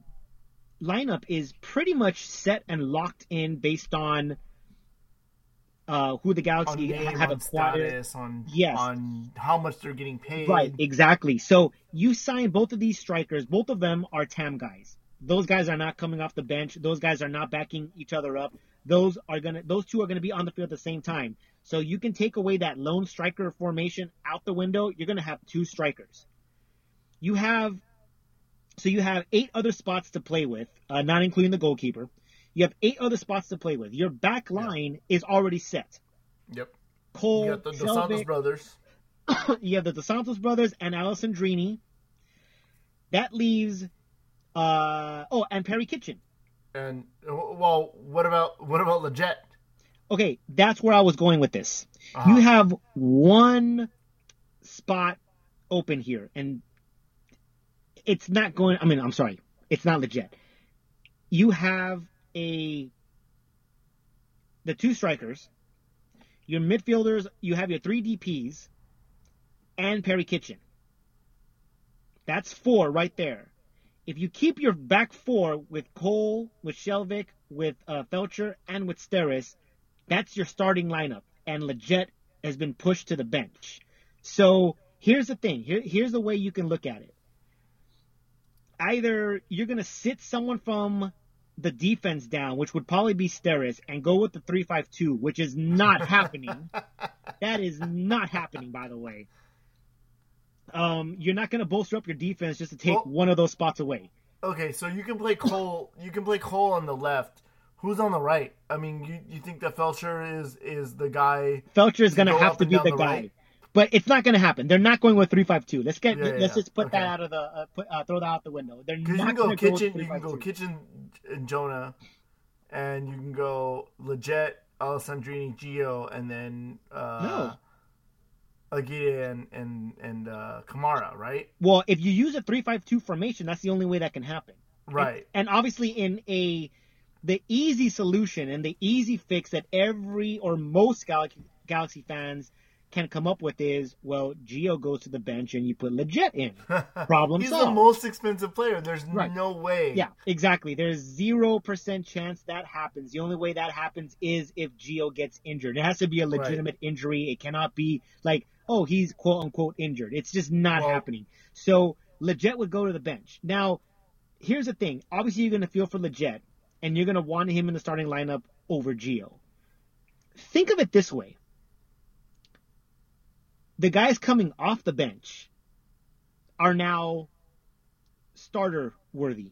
lineup is pretty much set and locked in based on uh, who the Galaxy on name, have on acquired. status, on Yes. on how much they're getting paid. Right, exactly. So you sign both of these strikers. Both of them are TAM guys. Those guys are not coming off the bench. Those guys are not backing each other up. Those are gonna. Those two are gonna be on the field at the same time. So you can take away that lone striker formation out the window. You're gonna have two strikers. You have. So you have eight other spots to play with, uh, not including the goalkeeper. You have eight other spots to play with. Your back line is already set. Yep. Cole, You got the Dos Santos brothers. you have the Dos Santos brothers and Alessandrini. That leaves, uh, oh, and Perry Kitchen. And well, what about what about Leggett? Okay, that's where I was going with this. Uh-huh. You have one spot open here, and it's not going. I mean, I'm sorry, it's not legit. You have a the two strikers, your midfielders. You have your three DPS, and Perry Kitchen. That's four right there. If you keep your back four with Cole, with Skjelvik, with uh, Feltscher, and with Steres, that's your starting lineup. And Leggett has been pushed to the bench. So here's the thing. Here, here's the way you can look at it. Either you're going to sit someone from the defense down, which would probably be Steres, and go with the 3-5-2, which is not happening. That is not happening, by the way. Um, you're not going to bolster up your defense just to take Well- one of those spots away. Okay, so you can play Cole. You can play Cole on the left. Who's on the right? I mean, you, you think that Feltscher is is the guy? Feltscher is going to have to be the the guy. right? But it's not going to happen. They're not going with three five two. Let's get Yeah, let's yeah. just put that out of the uh, put, uh, throw that out the window. They're not can go going to go kitchen. with You can go kitchen and Jonah, and you can go Leggett, Alessandrini, Gio, and then uh, Aguirre and and and uh, Kamara. Right. Well, if you use a three five two formation, that's the only way that can happen. Right. And obviously, in a the easy solution and the easy fix that every or most Galaxy, Galaxy fans can come up with is, well, Gio goes to the bench and you put Leggett in. Problem He's solved. the most expensive player. There's Right. no way. Yeah, exactly. There's zero percent chance that happens. The only way that happens is if Gio gets injured. It has to be a legitimate injury. It cannot be like, oh, he's quote unquote injured. It's just not Well- happening. So Leggett would go to the bench. Now, here's the thing. Obviously, you're going to feel for Leggett, and you're going to want him in the starting lineup over Gio. Think of it this way. The guys coming off the bench are now starter worthy.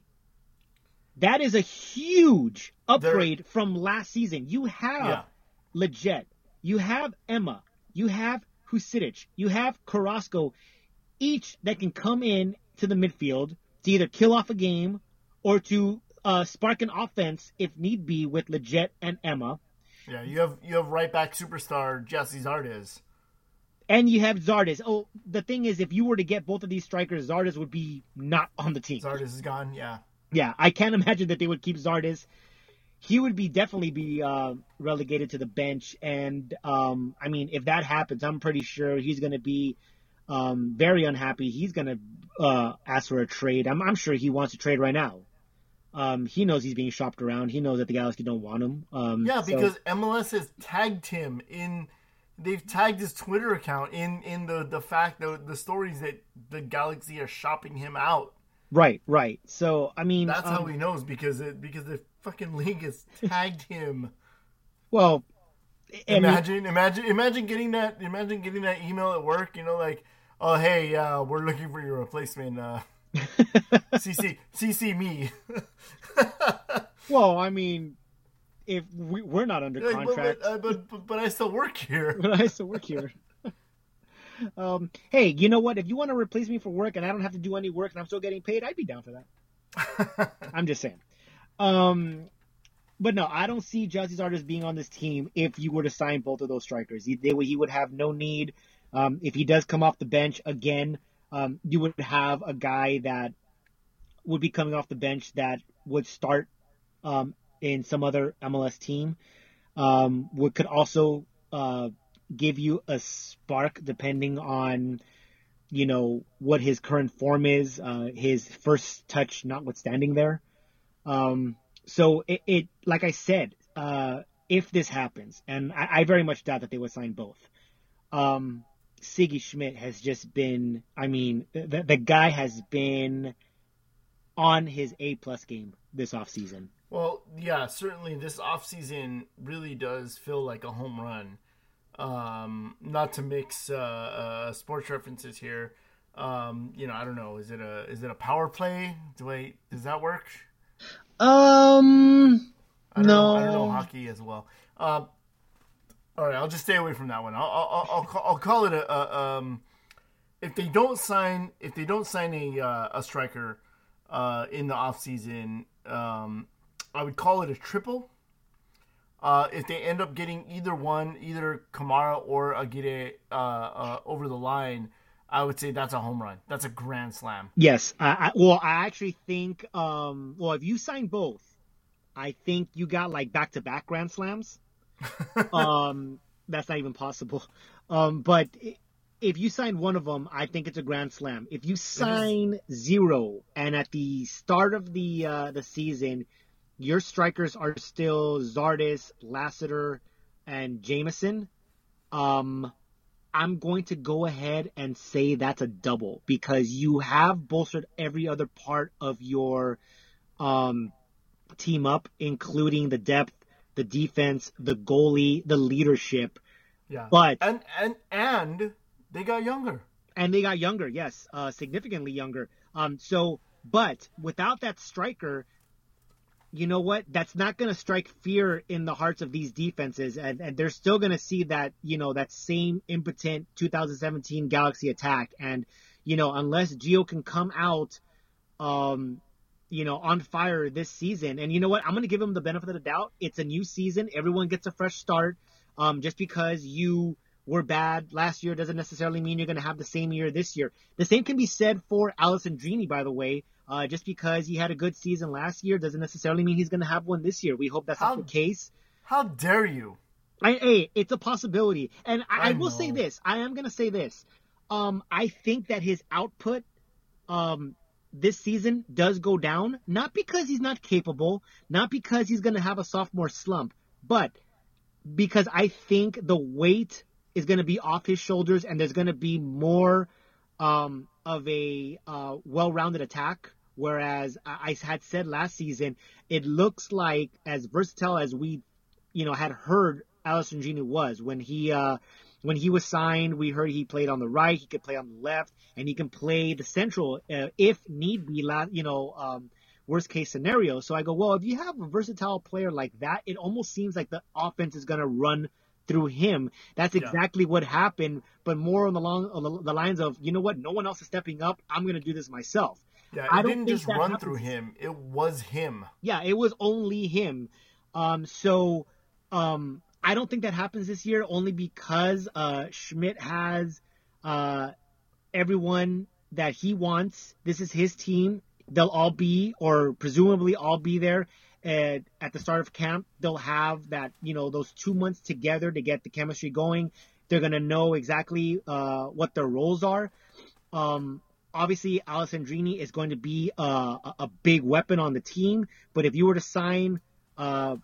That is a huge upgrade from last season. You have Yeah. Leggett, you have Emma, you have Husidic, you have Carrasco, each that can come in to the midfield to either kill off a game or to uh, spark an offense if need be with Leggett and Emma. Yeah. You have you have right back superstar Gyasi Zardes. And you have Zardes. Oh, the thing is, if you were to get both of these strikers, Zardes would be not on the team. Zardes is gone. Yeah. Yeah, I can't imagine that they would keep Zardes. He would be definitely be uh, relegated to the bench, and um, I mean, if that happens, I'm pretty sure he's going to be um, very unhappy. He's going to uh, ask for a trade. I'm, I'm sure he wants to trade right now. Um, he knows he's being shopped around. He knows that the Galaxy don't want him. Um, Yeah, so- because MLS has tagged him in. They've tagged his Twitter account in in the the fact that the stories that the Galaxy are shopping him out. right, right. So I mean, That's um, how he knows because it because the fucking league has tagged him. well. I mean, imagine, imagine, imagine getting that. Imagine getting that email at work. You know, like, oh hey, uh, we're looking for your replacement. Uh, CC CC me. well, I mean, if we, we're not under Like, contract, but, uh, but, but but I still work here. but I still work here. um, hey, you know what? If you want to replace me for work and I don't have to do any work and I'm still getting paid, I'd be down for that. I'm just saying. Um, but no, I don't see Gyasi Zardes being on this team if you were to sign both of those strikers. He, they, he would have no need. Um, if he does come off the bench again, um, you would have a guy that would be coming off the bench that would start um, in some other MLS team. Um, would could also uh, give you a spark depending on you know what his current form is, uh, his first touch notwithstanding there. Um, so it, it, like I said, uh, if this happens, and I, I, very much doubt that they would sign both. Um, Sigi Schmid has just been, I mean, the, the guy has been on his A plus game this offseason. Well, yeah, certainly this offseason really does feel like a home run. Um, not to mix uh, uh, sports references here. Um, you know, I don't know. Is it a is it a power play? Do I does that work? Um, I no. Know, I don't know hockey as well. Uh, all right, I'll just stay away from that one. I'll I'll, I'll, call, I'll call it a, a, um, if they don't sign if they don't sign a uh, a striker uh, in the off season, um, I would call it a triple. Uh, if they end up getting either one, either Kamara or Aguirre uh, uh, over the line, I would say that's a home run. That's a grand slam. Yes. I, I, well, I actually think, um, well, if you sign both, I think you got like back to back grand slams. um, that's not even possible. Um, but if you sign one of them, I think it's a grand slam. If you sign zero, and at the start of the uh, the season, your strikers are still Zardes, Lassiter, and Jamieson, um, I'm going to go ahead and say that's a double because you have bolstered every other part of your um, team up, including the depth, the defense, the goalie, the leadership. Yeah. But and and and they got younger. And they got younger, yes, uh, significantly younger. Um, so, but without that striker, you know what? That's not going to strike fear in the hearts of these defenses, and, and they're still going to see that you know that same impotent 2017 Galaxy attack. And you know, unless Gio can come out, um, you know, on fire this season, and you know what? I'm going to give him the benefit of the doubt. It's a new season. Everyone gets a fresh start. Um, just because you were bad last year doesn't necessarily mean you're going to have the same year this year. The same can be said for Alessandrini, by the way. Uh, just because he had a good season last year doesn't necessarily mean he's going to have one this year. We hope that's how, not the case. How dare you? I, hey, it's a possibility. And I, I, I will say this. I am going to say this. Um, I think that his output um, this season does go down, not because he's not capable, not because he's going to have a sophomore slump, but because I think the weight is going to be off his shoulders and there's going to be more um, of a uh, well-rounded attack. Whereas I had said last season, it looks like as versatile as we, you know, had heard Allison Alessandrini was when he uh, when he was signed. We heard he played on the right, he could play on the left, and he can play the central uh, if need be. You know, um, worst case scenario. So I go, well, if you have a versatile player like that, it almost seems like the offense is going to run through him. That's exactly yeah. what happened, but more on the long on the lines of, you know what, no one else is stepping up. I'm going to do this myself. Yeah, it I didn't just run happens. through him. It was him. Yeah, it was only him. Um, so um, I don't think that happens this year only because uh, Schmid has uh, everyone that he wants. This is his team. They'll all be, or presumably all be there at, at the start of camp. They'll have that, you know, those two months together to get the chemistry going. They're going to know exactly uh, what their roles are. Um, obviously Alessandrini is going to be a, a, big weapon on the team. But if you were to sign uh,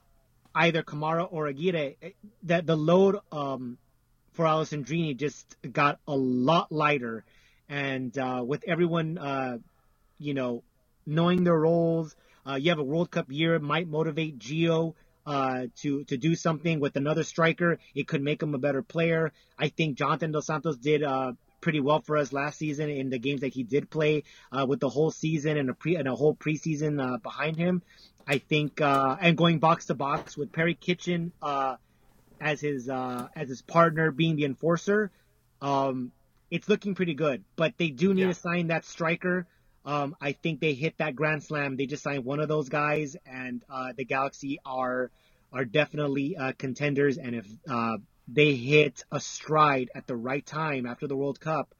either Kamara or Aguirre, eh, that the load um, for Alessandrini just got a lot lighter. And uh, with everyone, uh, you know, knowing their roles, uh, you have a World Cup year, might motivate Gio. Uh, to to do something with another striker, it could make him a better player. I think Jonathan Dos Santos did uh, pretty well for us last season in the games that he did play uh, with the whole season and a pre and a whole preseason uh, behind him. I think uh, and going box to box with Perry Kitchen uh, as his uh, as his partner being the enforcer. Um, it's looking pretty good. But they do need yeah. to sign that striker. Um, I think they hit that grand slam. They just signed one of those guys, and uh, the Galaxy are are definitely uh, contenders. And if uh, they hit a stride at the right time after the World Cup,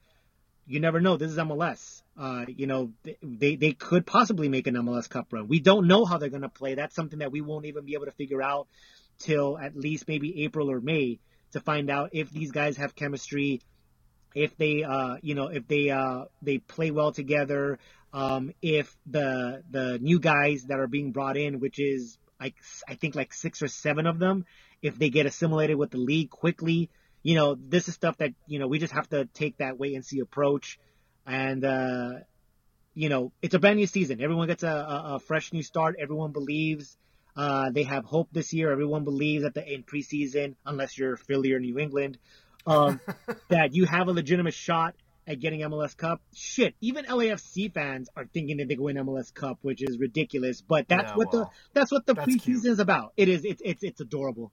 you never know. This is MLS. Uh, you know, they they could possibly make an MLS Cup run. We don't know how they're going to play. That's something that we won't even be able to figure out till at least maybe April or May to find out if these guys have chemistry, if they uh, you know if they uh, they play well together, um, if the the new guys that are being brought in, which is like I think like six or seven of them, if they get assimilated with the league quickly, you know this is stuff that you know we just have to take that wait and see approach, and uh, you know it's a brand new season. Everyone gets a, a, a fresh new start. Everyone believes. Uh, they have hope this year. Everyone believes that the in preseason, unless you're Philly or New England, um, that you have a legitimate shot at getting MLS Cup. Shit, even LAFC fans are thinking that they go win MLS Cup, which is ridiculous. But that's yeah, what well, the that's what the that's preseason cute. is about. It is it's it's it's adorable.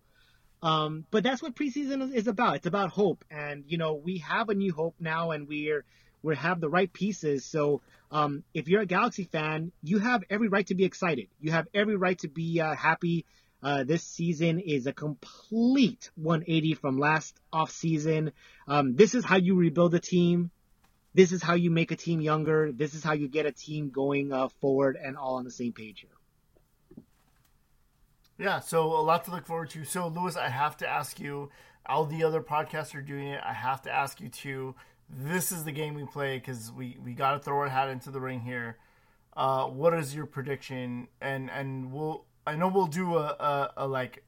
Um, but that's what preseason is, about. It's about hope, and you know we have a new hope now, and we're we have the right pieces. So um, if you're a Galaxy fan, you have every right to be excited. You have every right to be uh, happy. Uh, this season is a complete 180 from last off season. Um, this is how you rebuild a team. This is how you make a team younger. This is how you get a team going uh, forward and all on the same page here. Yeah, so a lot to look forward to. So, Lewis, I have to ask you, all the other podcasts are doing it. I have to ask you too this is the game we play because we, we got to throw our hat into the ring here. Uh, what is your prediction? And and we'll I know we'll do a, a, a like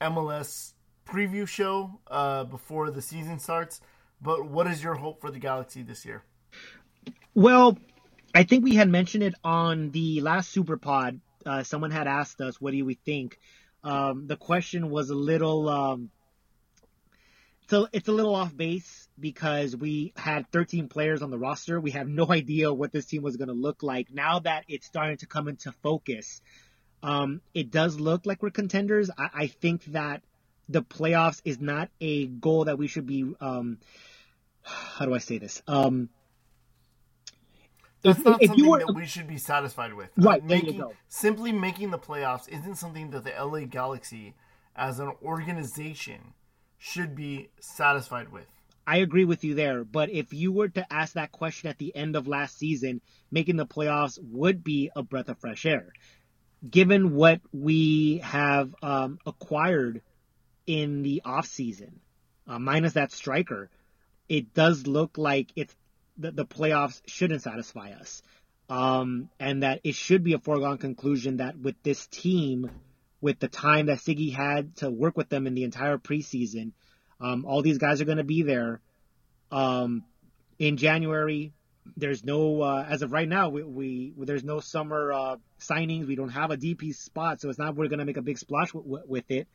MLS preview show uh, before the season starts. But what is your hope for the Galaxy this year? Well, I think we had mentioned it on the last Super Pod. Uh, someone had asked us, "What do we think?" Um, the question was a little um, so it's a little off base because we had 13 players on the roster. We have no idea what this team was going to look like. Now that it's starting to come into focus, um, it does look like we're contenders. I, I, think that the playoffs is not a goal that we should be. Um, how do I say this? Um, that's if, not if something were, that we should be satisfied with. Right, uh, making, Simply making the playoffs isn't something that the LA Galaxy, as an organization, should be satisfied with. I agree with you there, but if you were to ask that question at the end of last season, making the playoffs would be a breath of fresh air. Given what we have um, acquired in the offseason, uh, minus that striker, it does look like it's the, the playoffs shouldn't satisfy us. Um, and that it should be a foregone conclusion that with this team, with the time that Sigi had to work with them in the entire preseason. Um, all these guys are going to be there. Um, in January, there's no, uh, as of right now, we, we there's no summer uh, signings. We don't have a DP spot, so it's not we're going to make a big splash w- w- with it.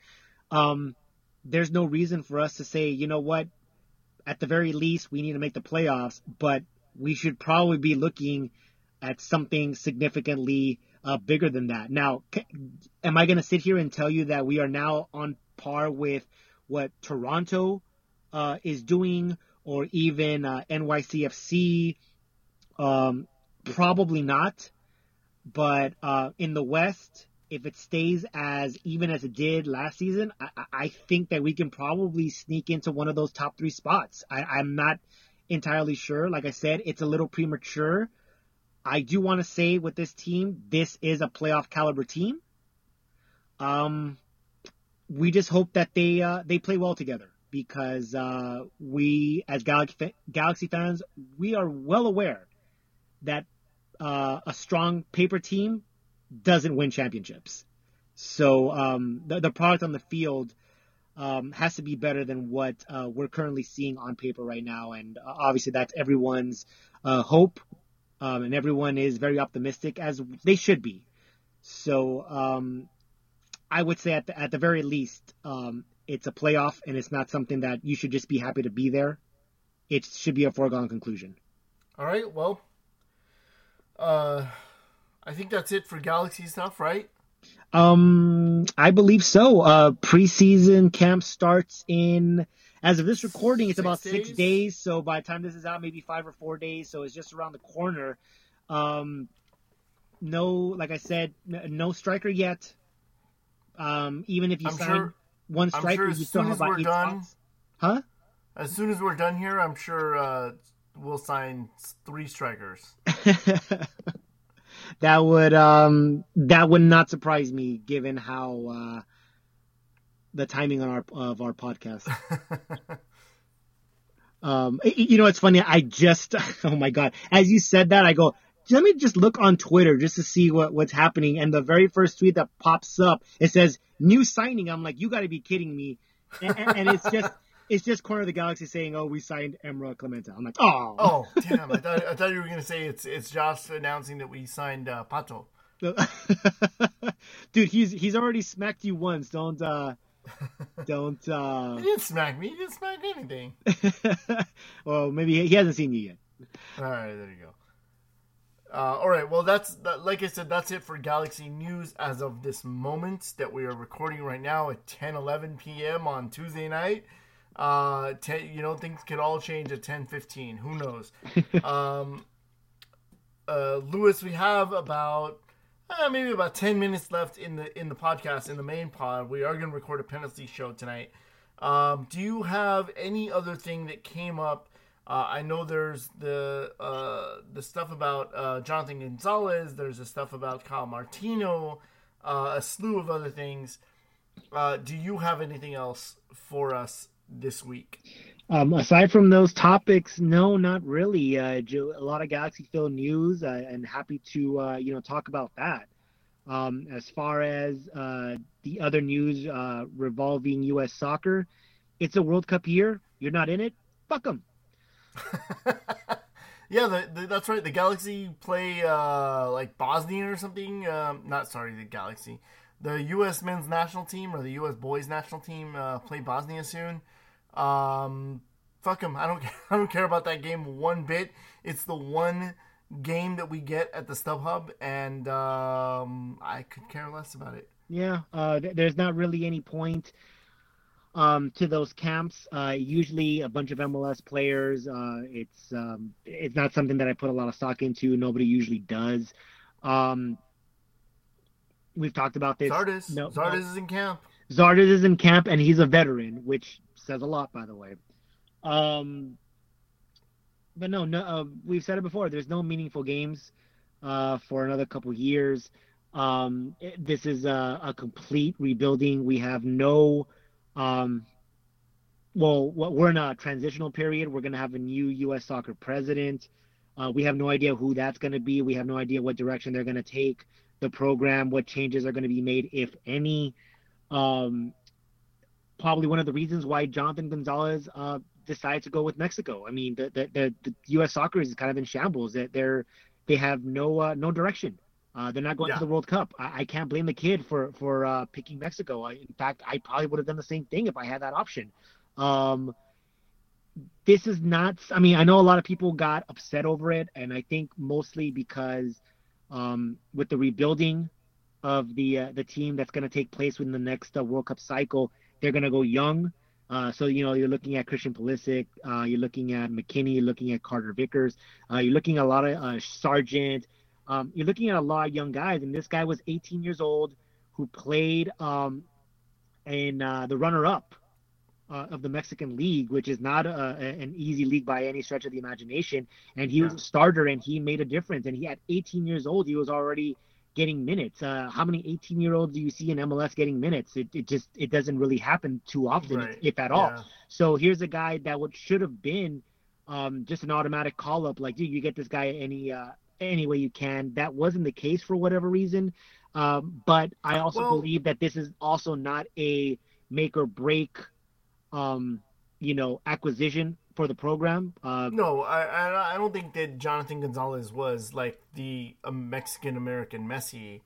Um, there's no reason for us to say, you know what, at the very least, we need to make the playoffs, but we should probably be looking at something significantly uh, bigger than that. Now, am I going to sit here and tell you that we are now on par with what Toronto uh, is doing or even uh, NYCFC? Um, probably not. But uh, in the West, if it stays as even as it did last season, I, I think that we can probably sneak into one of those top three spots. I, I'm not entirely sure. Like I said, it's a little premature I do want to say with this team, this is a playoff caliber team. Um, we just hope that they uh, they play well together because uh, we, as Galaxy, Galaxy fans, we are well aware that uh, a strong paper team doesn't win championships. So um, the, the product on the field um, has to be better than what uh, we're currently seeing on paper right now, and uh, obviously that's everyone's uh, hope um, and everyone is very optimistic as they should be. So um, I would say at the, at the very least, um, it's a playoff, and it's not something that you should just be happy to be there. It should be a foregone conclusion. All right. Well, uh, I think that's it for Galaxy stuff, right? Um, I believe so. Uh, preseason camp starts in as of this recording, it's Six about six days? days. So by the time this is out, maybe five or four days. So it's just around the corner. Um, no, like I said, no striker yet. Um, even if you I'm sign sure- one striker, sure you still have about eight done- spots. Huh? As soon as we're done here, I'm sure uh, we'll sign three strikers. that would um that would not surprise me given how uh the timing on our of our podcast. Um, you know, it's funny. I just, oh my god, as you said that, I go, let me just look on Twitter just to see what what's happening. And the very first tweet that pops up, it says new signing. I'm like, you got to be kidding me. And, and, and it's just, it's just corner of the galaxy saying, oh, we signed Emrah Klimenta. I'm like, oh, oh, damn! I thought, I thought you were gonna say it's it's Josh announcing that we signed uh, Pato. dude, he's he's already smacked you once. Don't uh, don't uh. He didn't smack me. He didn't smack anything. well, maybe he- he hasn't seen you yet. All right, there you go. Uh, all right, well, that's that, like I said, that's it for Galaxy News as of this moment that we are recording right now at 10 11 p.m. on Tuesday night. Uh, 10, you know, things could all change at 10 15. Who knows? um, uh, Lewis, we have about uh, maybe about 10 minutes left in the in the podcast in the main pod. We are going to record a penalty show tonight. Um, do you have any other thing that came up? Uh, I know there's the uh, the stuff about uh, Jonathan Gonzalez. There's the stuff about Kyle Martino. Uh, a slew of other things. Uh, do you have anything else for us this week? Um, aside from those topics, no, not really. Uh, a lot of Galaxy Phil news, uh, and happy to uh, you know talk about that. Um, as far as uh, the other news uh, revolving U.S. soccer, it's a World Cup year. You're not in it. Fuck them. Yeah, the, the, that's right. The Galaxy play uh, like Bosnia or something. Um, not sorry, the Galaxy. The U.S. men's national team or the U.S. boys national team uh, play Bosnia soon. Um, fuck them. I don't. I don't care about that game one bit. It's the one game that we get at the StubHub, and um, I could care less about it. Yeah, uh, th- there's not really any point um, to those camps. Uh, usually, a bunch of MLS players. Uh, it's um, it's not something that I put a lot of stock into. Nobody usually does. Um, we've talked about this. Zardes. No, Zardes is in camp. Zardes is in camp, and he's a veteran, which says a lot, by the way. Um, but no, no, uh, we've said it before. There's no meaningful games uh, for another couple years. Um, it- this is a, a complete rebuilding. We have no, um, well, we're in a transitional period. We're going to have a new U.S. soccer president. Uh, we have no idea who that's going to be. We have no idea what direction they're going to take the program, what changes are going to be made, if any. Um, probably one of the reasons why Jonathan Gonzalez uh, decided to go with Mexico. I mean, the the, the, the U.S. soccer is kind of in shambles. That they're they have no uh, no direction. Uh, they're not going Yeah. to the World Cup. I, I can't blame the kid for for uh, picking Mexico. I, in fact, I probably would have done the same thing if I had that option. Um, this is not. I mean, I know a lot of people got upset over it, and I think mostly because um, with the rebuilding of the uh, the team that's going to take place within the next uh, World Cup cycle, they're going to go young. Uh, so you know you're looking at Christian Pulisic, uh, you're looking at McKennie, you're looking at Carter Vickers, uh, you're looking at a lot of uh, Sargent. Um, you're looking at a lot of young guys, and this guy was 18 years old who played um, in uh, the runner-up uh, of the Mexican League, which is not a, an easy league by any stretch of the imagination. And he was a starter, and he made a difference. And he at 18 years old, he was already getting minutes. Uh, how many 18 year olds do you see in MLS getting minutes? It, it just it doesn't really happen too often, Right. if at all. Yeah. So here's a guy that would should have been um, just an automatic call up. Like, dude, you get this guy any uh, any way you can. That wasn't the case for whatever reason. Um, but I also Well- believe that this is also not a make or break, um, you know, acquisition for the program. Uh, No, I, I don't think that Jonathan Gonzalez was like the Mexican American Messi,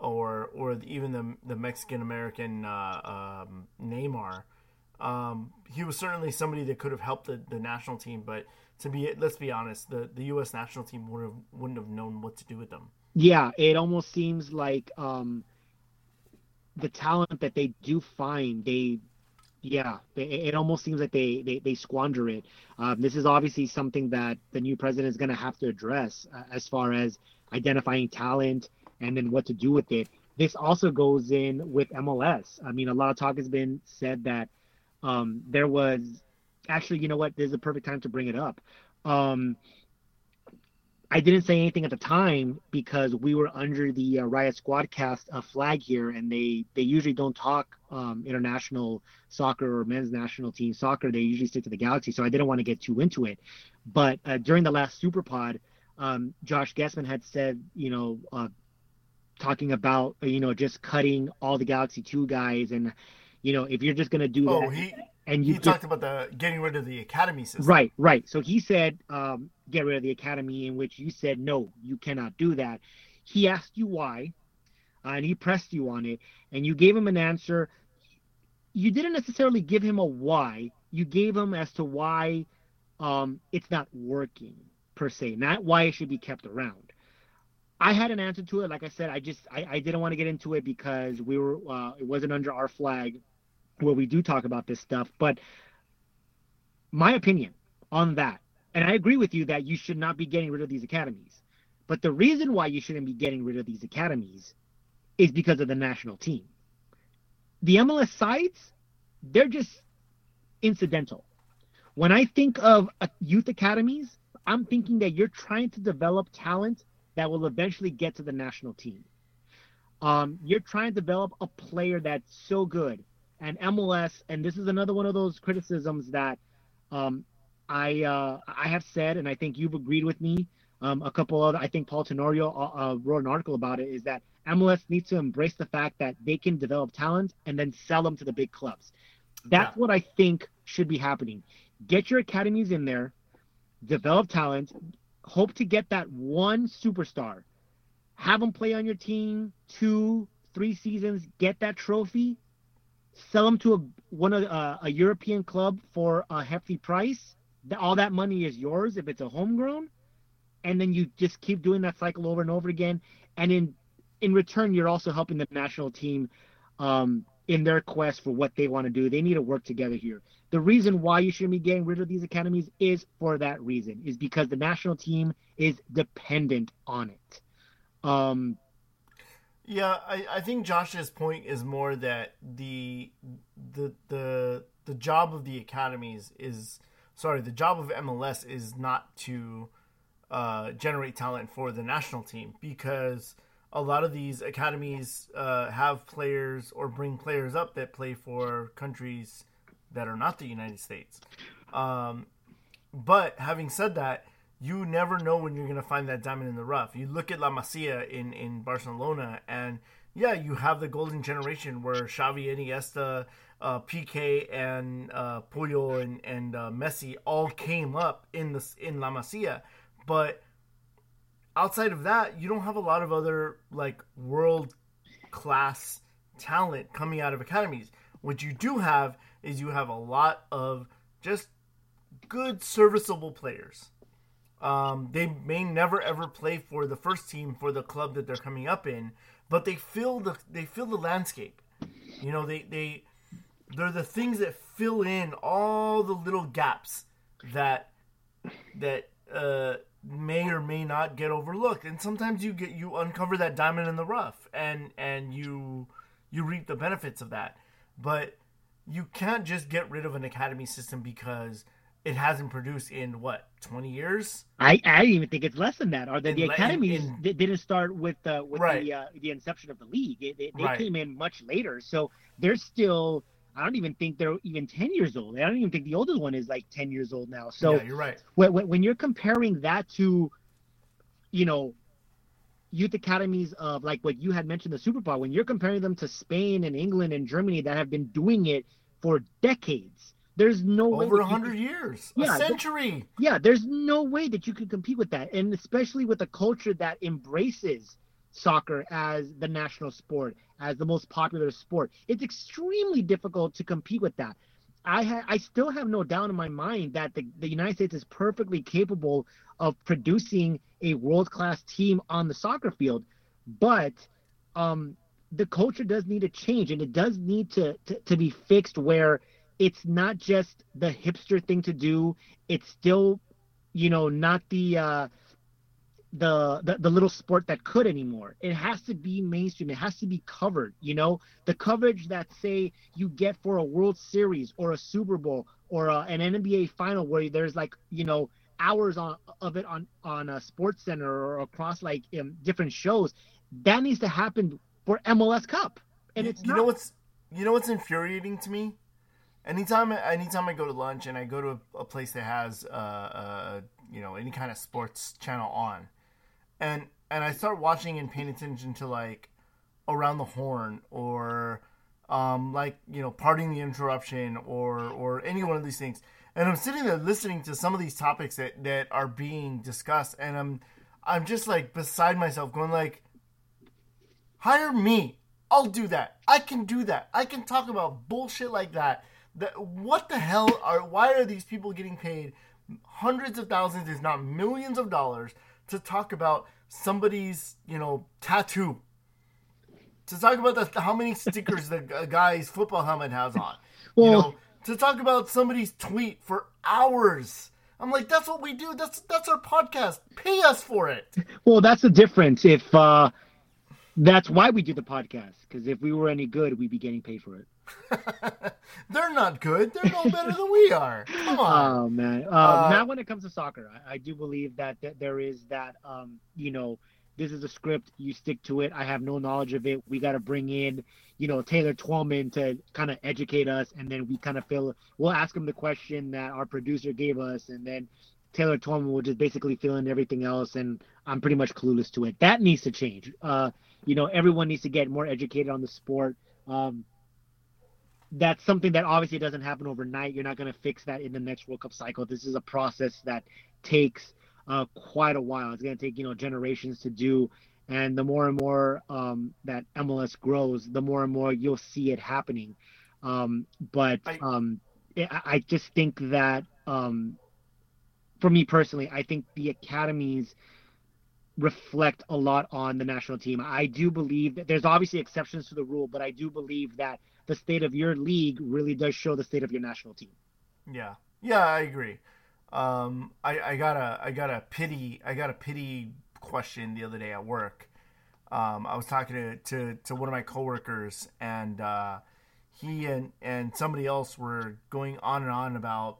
or or even the the Mexican American uh, um, Neymar. Um, he was certainly somebody that could have helped the, the national team, but to be let's be honest, the, the U.S. national team would have wouldn't have known what to do with them. Yeah, it almost seems like um, the talent that they do find, they Yeah, it, it almost seems like they they, they squander it. Um, this is obviously something that the new president is going to have to address uh, as far as identifying talent and then what to do with it. This also goes in with MLS. I mean, a lot of talk has been said that um, there was actually, you know what? This is a perfect time to bring it up. Um, I didn't say anything at the time because we were under the uh, Riot Squadcast uh, flag here, and they they usually don't talk um, international soccer or men's national team soccer. They usually stick to the Galaxy, so I didn't want to get too into it. But uh, during the last Super Pod, um, Josh Guesman had said, you know, uh, talking about you know just cutting all the Galaxy Two guys, and you know if you're just gonna do oh, that, he and you he talked about the getting rid of the academy system. Right, right. So he said, um, get rid of the academy, in which you said, no, you cannot do that. He asked you why, uh, and he pressed you on it, and you gave him an answer. You didn't necessarily give him a why. You gave him as to why um, it's not working per se, not why it should be kept around. I had an answer to it. Like I said, I just I, I didn't want to get into it because we were uh, it wasn't under our flag where we do talk about this stuff. But my opinion on that, and I agree with you that you should not be getting rid of these academies. But the reason why you shouldn't be getting rid of these academies is because of the national team. The MLS sides, they're just incidental. When I think of youth academies, I'm thinking that you're trying to develop talent that will eventually get to the national team. Um, you're trying to develop a player that's so good and MLS, and this is another one of those criticisms that um, I uh, I have said, and I think you've agreed with me. Um, a couple other, I think Paul Tenorio uh, uh, wrote an article about it. Is that MLS needs to embrace the fact that they can develop talent and then sell them to the big clubs. That's yeah. what I think should be happening. Get your academies in there, develop talent, hope to get that one superstar, have them play on your team two, three seasons, get that trophy, sell them to a one of uh, a European club for a hefty price. That all that money is yours if it's a homegrown, and then you just keep doing that cycle over and over again. And in in return, you're also helping the national team um, in their quest for what they want to do. They need to work together here. The reason why you shouldn't be getting rid of these academies is for that reason, is because the national team is dependent on it. Um, yeah, I, I think Josh's point is more that the the the the job of the academies is sorry, the job of MLS is not to uh, generate talent for the national team because a lot of these academies uh, have players or bring players up that play for countries that are not the United States. Um, but having said that, you never know when you're going to find that diamond in the rough. You look at La Masia in, in Barcelona, and yeah, you have the golden generation where Xavi, Iniesta, uh, Piqué, and uh, Puyol and, and uh, Messi all came up in the in La Masia, but outside of that, you don't have a lot of other like world class talent coming out of academies. What you do have is you have a lot of just good serviceable players um, they may never ever play for the first team for the club that they're coming up in, but they fill the they fill the landscape. You know, they they they're the things that fill in all the little gaps that that uh, may or may not get overlooked. And sometimes you get you uncover that diamond in the rough, and and you you reap the benefits of that. But you can't just get rid of an academy system because it hasn't produced in what 20 years? I i even think it's less than that. Or that the academies in, in, didn't start with uh, with right. the uh, the inception of the league. It, they, they right. came in much later. So they're still i don't even think they're even 10 years old. I don't even think the oldest one is like 10 years old now. So yeah, you're right. when, when you're comparing that to you know youth academies of like what you had mentioned the super bowl when you're comparing them to spain and england and germany that have been doing it for decades there's no over a hundred years, yeah, a century. Yeah, there's no way that you can compete with that, and especially with a culture that embraces soccer as the national sport, as the most popular sport. It's extremely difficult to compete with that. I ha- I still have no doubt in my mind that the, the United States is perfectly capable of producing a world class team on the soccer field, but um, the culture does need to change, and it does need to, to, to be fixed where it's not just the hipster thing to do. It's still, you know, not the uh, the, the the little sport that could anymore. It has to be mainstream. It has to be covered. You know, the coverage that say you get for a World Series or a Super Bowl or a, an NBA final where there's like you know hours on of it on on a Sports Center or across like um, different shows. That needs to happen for MLS Cup, and it's you not. know what's you know what's infuriating to me. Anytime, anytime I go to lunch and I go to a, a place that has, uh, uh, you know, any kind of sports channel on, and and I start watching and paying attention to like around the horn or um, like you know pardon the interruption or or any one of these things. And i'm sitting there listening to some of these topics that that are being discussed and i'm i'm just like beside myself going like hire me. I'll do that. I can do that. I can talk about bullshit like that that what the hell are why are these people getting paid hundreds of thousands if not millions of dollars to talk about somebody's you know tattoo? To talk about the, how many stickers the guy's football helmet has on well, you know? To talk about somebody's tweet for hours. I'm like that's what we do. That's that's our podcast. Pay us for it. Well that's the difference. If uh that's why we do the podcast because if we were any good we'd be getting paid for it They're not good. They're no better than we are. Come on. Oh man. Uh, uh, now, when it comes to soccer, I, I do believe that, that there is that. Um, you know, this is a script. You stick to it. I have no knowledge of it. We got to bring in, you know, Taylor Twellman to kind of educate us, and then we kind of feel. We'll ask him the question that our producer gave us, and then Taylor Twellman will just basically fill in everything else, and I'm pretty much clueless to it. That needs to change. Uh, you know, everyone needs to get more educated on the sport. Um, that's something that obviously doesn't happen overnight. You're not going to fix that in the next World Cup cycle. This is a process that takes uh, quite a while. It's going to take you know generations to do, and the more and more um, that MLS grows, the more and more you'll see it happening. Um, but um, I just think that um, for me personally, I think the academies reflect a lot on the national team. I do believe that there's obviously exceptions to the rule, but I do believe that the state of your league really does show the state of your national team. Yeah, yeah, I agree. Um, I, I got a I got a pity I got a pity question the other day at work. Um, I was talking to, to, to one of my coworkers, and uh, he and and somebody else were going on and on about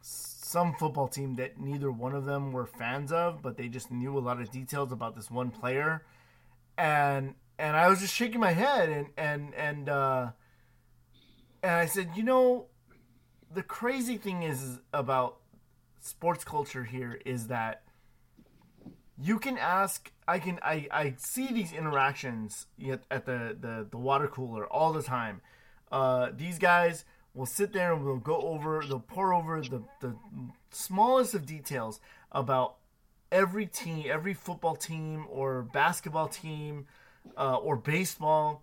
some football team that neither one of them were fans of, but they just knew a lot of details about this one player, and and I was just shaking my head and and and uh, and I said, you know, the crazy thing is about sports culture here is that you can ask i can i i see these interactions at the the, the water cooler all the time. Uh, these guys will sit there and we'll go over they'll pour over the the smallest of details about every team every football team or basketball team uh, or baseball,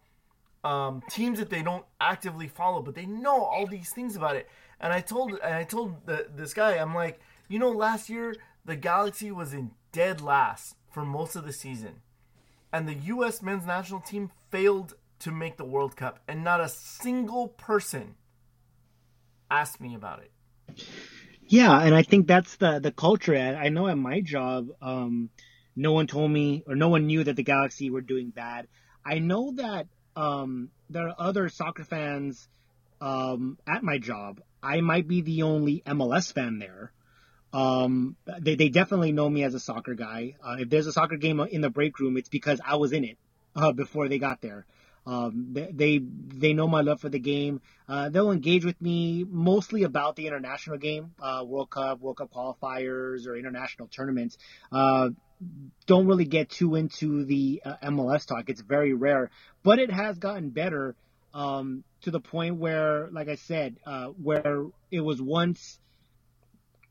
um, teams that they don't actively follow, but they know all these things about it. And I told and I told the, this guy, I'm like, you know, last year the Galaxy was in dead last for most of the season, and the U.S. men's national team failed to make the World Cup, and not a single person asked me about it. Yeah, and I think that's the the culture. I know at my job. Um, no one told me or no one knew that the Galaxy were doing bad. I know that um, there are other soccer fans um, at my job. I might be the only MLS fan there. Um, they, they definitely know me as a soccer guy. Uh, if there's a soccer game in the break room, it's because I was in it uh, before they got there. Um, they, they, know my love for the game. Uh, they'll engage with me mostly about the international game, uh, World Cup, World Cup qualifiers, or international tournaments. Uh, don't really get too into the uh, MLS talk. It's very rare, but it has gotten better um, to the point where, like I said, uh, where it was once,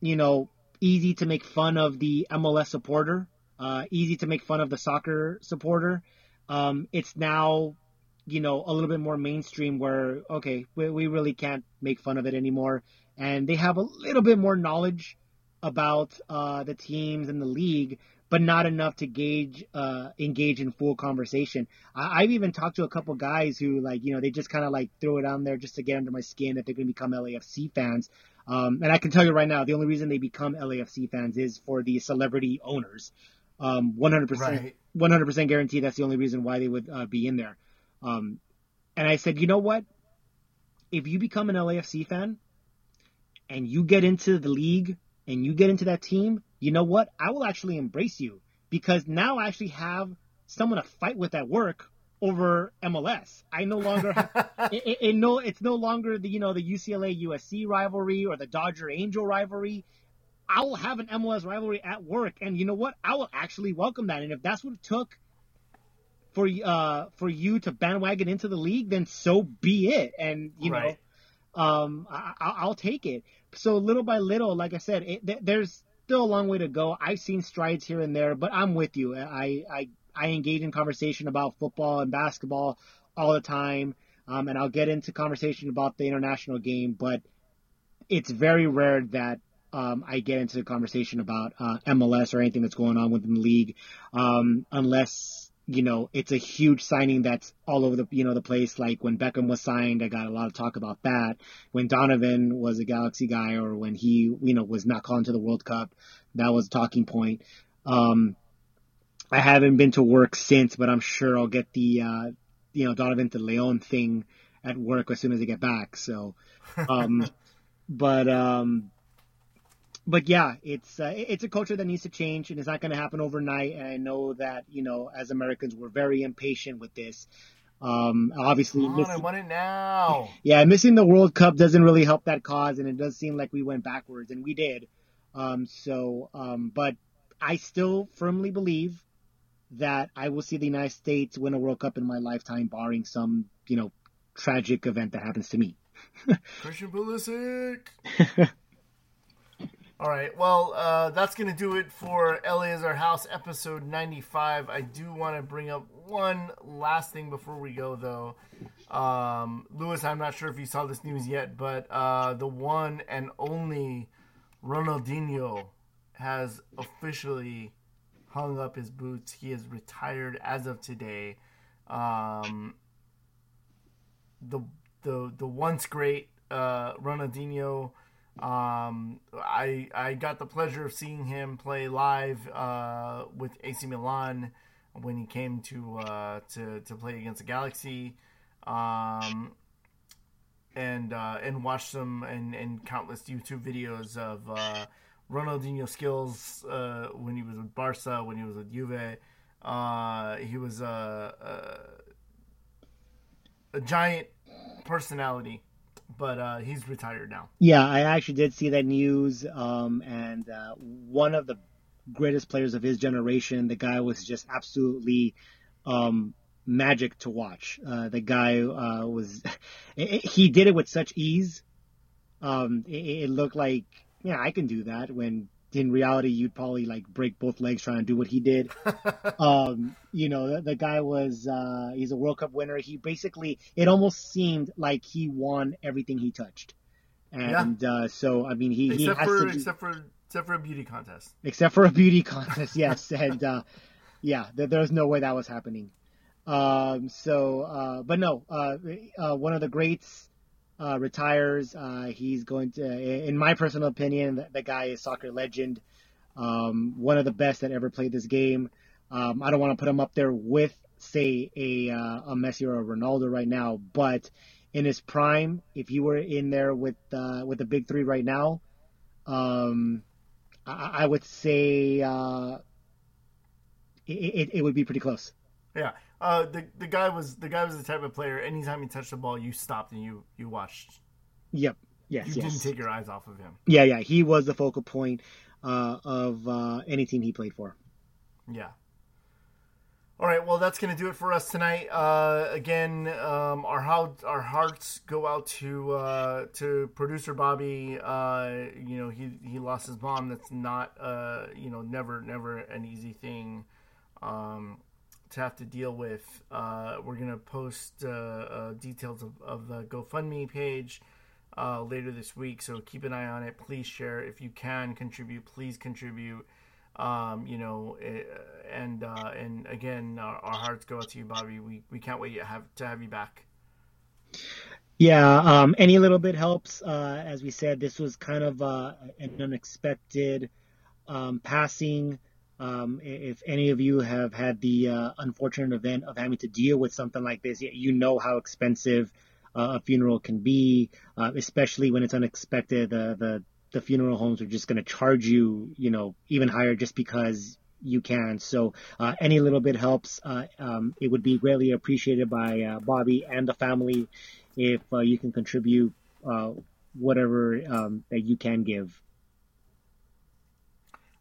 you know, easy to make fun of the MLS supporter, uh, easy to make fun of the soccer supporter. Um, it's now, you know, a little bit more mainstream where, okay, we, we really can't make fun of it anymore. And they have a little bit more knowledge about uh, the teams and the league but not enough to gauge uh, engage in full conversation. I, have even talked to a couple guys who like you know they just kind of like throw it on there just to get under my skin that they're going to become LAFC fans. Um, and I can tell you right now, the only reason they become LAFC fans is for the celebrity owners. Um, 100%, right. 100% guarantee that's the only reason why they would uh, be in there. Um, and I said, you know what? If you become an LAFC fan and you get into the league and you get into that team, you know what? I will actually embrace you because now I actually have someone to fight with at work over MLS. I no longer have, it, it, no it's no longer the you know the UCLA USC rivalry or the Dodger Angel rivalry. I will have an MLS rivalry at work, and you know what? I will actually welcome that. And if that's what it took for uh for you to bandwagon into the league, then so be it. And you right. know, um, I, will take it. So little by little, like I said, it, there's still a long way to go. I've seen strides here and there, but I'm with you. I I I engage in conversation about football and basketball all the time, um, and I'll get into conversation about the international game, but it's very rare that um, I get into the conversation about uh, MLS or anything that's going on within the league, um, unless you know it's a huge signing that's all over the you know the place. Like when Beckham was signed, I got a lot of talk about that. When Donovan was a Galaxy guy, or when he you know was not called to the World Cup, that was a talking point. Um, I haven't been to work since, but I'm sure I'll get the uh, you know Donovan de Leon thing at work as soon as I get back. So, um, but um, but yeah, it's uh, it's a culture that needs to change, and it's not going to happen overnight. And I know that you know, as Americans, we're very impatient with this. Um, obviously, on, missing, I want it now. Yeah, missing the World Cup doesn't really help that cause, and it does seem like we went backwards, and we did. Um, so, um, but I still firmly believe that I will see the United States win a World Cup in my lifetime, barring some you know tragic event that happens to me. Christian Pulisic. All right. Well, uh, that's going to do it for LA is Our House episode 95. I do want to bring up one last thing before we go, though. Um, Lewis, I'm not sure if you saw this news yet, but uh, the one and only Ronaldinho has officially hung up his boots. He is retired as of today. Um, the the the once great uh, Ronaldinho um, I I got the pleasure of seeing him play live uh, with AC Milan when he came to uh, to to play against the Galaxy, um, and uh, and watched some and, and countless YouTube videos of uh, Ronaldinho skills uh, when he was with Barca, when he was with Juve. Uh, he was a, a, a giant personality but uh, he's retired now. Yeah, I actually did see that news. Um, and uh, one of the greatest players of his generation, the guy was just absolutely um, magic to watch. Uh, the guy uh, was, he did it with such ease. Um, it, it, looked like, yeah, I can do that when in reality, you'd probably like break both legs trying to do what he did. um, you know, the, the, guy was, uh, he's a World Cup winner. He basically, it almost seemed like he won everything he touched. And, yeah. uh, so, I mean, he, except he for, to, except for, except for a beauty contest. Except for a beauty contest, yes. and, uh, yeah, there, there's no way that was happening. Um, so, uh, but no, uh, uh, one of the greats, uh, retires. Uh, he's going to, in my personal opinion, the, the guy is soccer legend, um, one of the best that ever played this game. Um, I don't want to put him up there with, say, a, uh, a Messi or a Ronaldo right now, but in his prime, if he were in there with uh, with the big three right now, um, I, I, would say uh, it, it, it would be pretty close. Yeah, uh, the the guy was the guy was the type of player. Anytime he touched the ball, you stopped and you you watched. Yep. Yes. You yes. didn't take your eyes off of him. Yeah, yeah. He was the focal point uh, of uh, any team he played for. Yeah. All right. Well, that's going to do it for us tonight. Uh, again, um, our how our hearts go out to uh, to producer Bobby. Uh, you know, he he lost his mom. That's not uh, you know never never an easy thing. Um, to have to deal with. Uh, we're gonna post uh, uh, details of, of, the GoFundMe page uh, later this week, so keep an eye on it. Please share if you can contribute. Please contribute. Um, you know, it, and uh, and again, our, our, hearts go out to you, Bobby. We we can't wait to have to have you back. Yeah, um, any little bit helps. As we said, this was kind of an unexpected um, passing. Um, if any of you have had the uh, unfortunate event of having to deal with something like this, you know how expensive uh, a funeral can be, uh, especially when it's unexpected. The the funeral homes are just going to charge you, you know, even higher just because you can. So uh, any little bit helps. Uh, um, it would be greatly appreciated by uh, Bobby and the family if you can contribute whatever um, that you can give.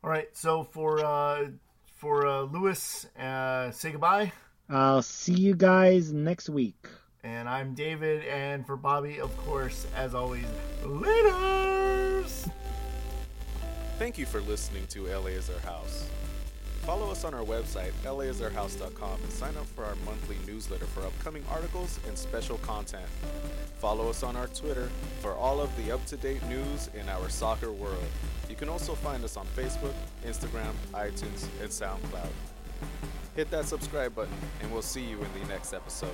All right. So for uh, for uh, Lewis, uh, say goodbye. I'll see you guys next week. And I'm David, and for Bobby, of course, as always, laters. Thank you for listening to LA is our house. Follow us on our website, laisourhouse.com, and sign up for our monthly newsletter for upcoming articles and special content. Follow us on our Twitter for all of the up to date news in our soccer world. You can also find us on Facebook, Instagram, iTunes, and SoundCloud. Hit that subscribe button, and we'll see you in the next episode.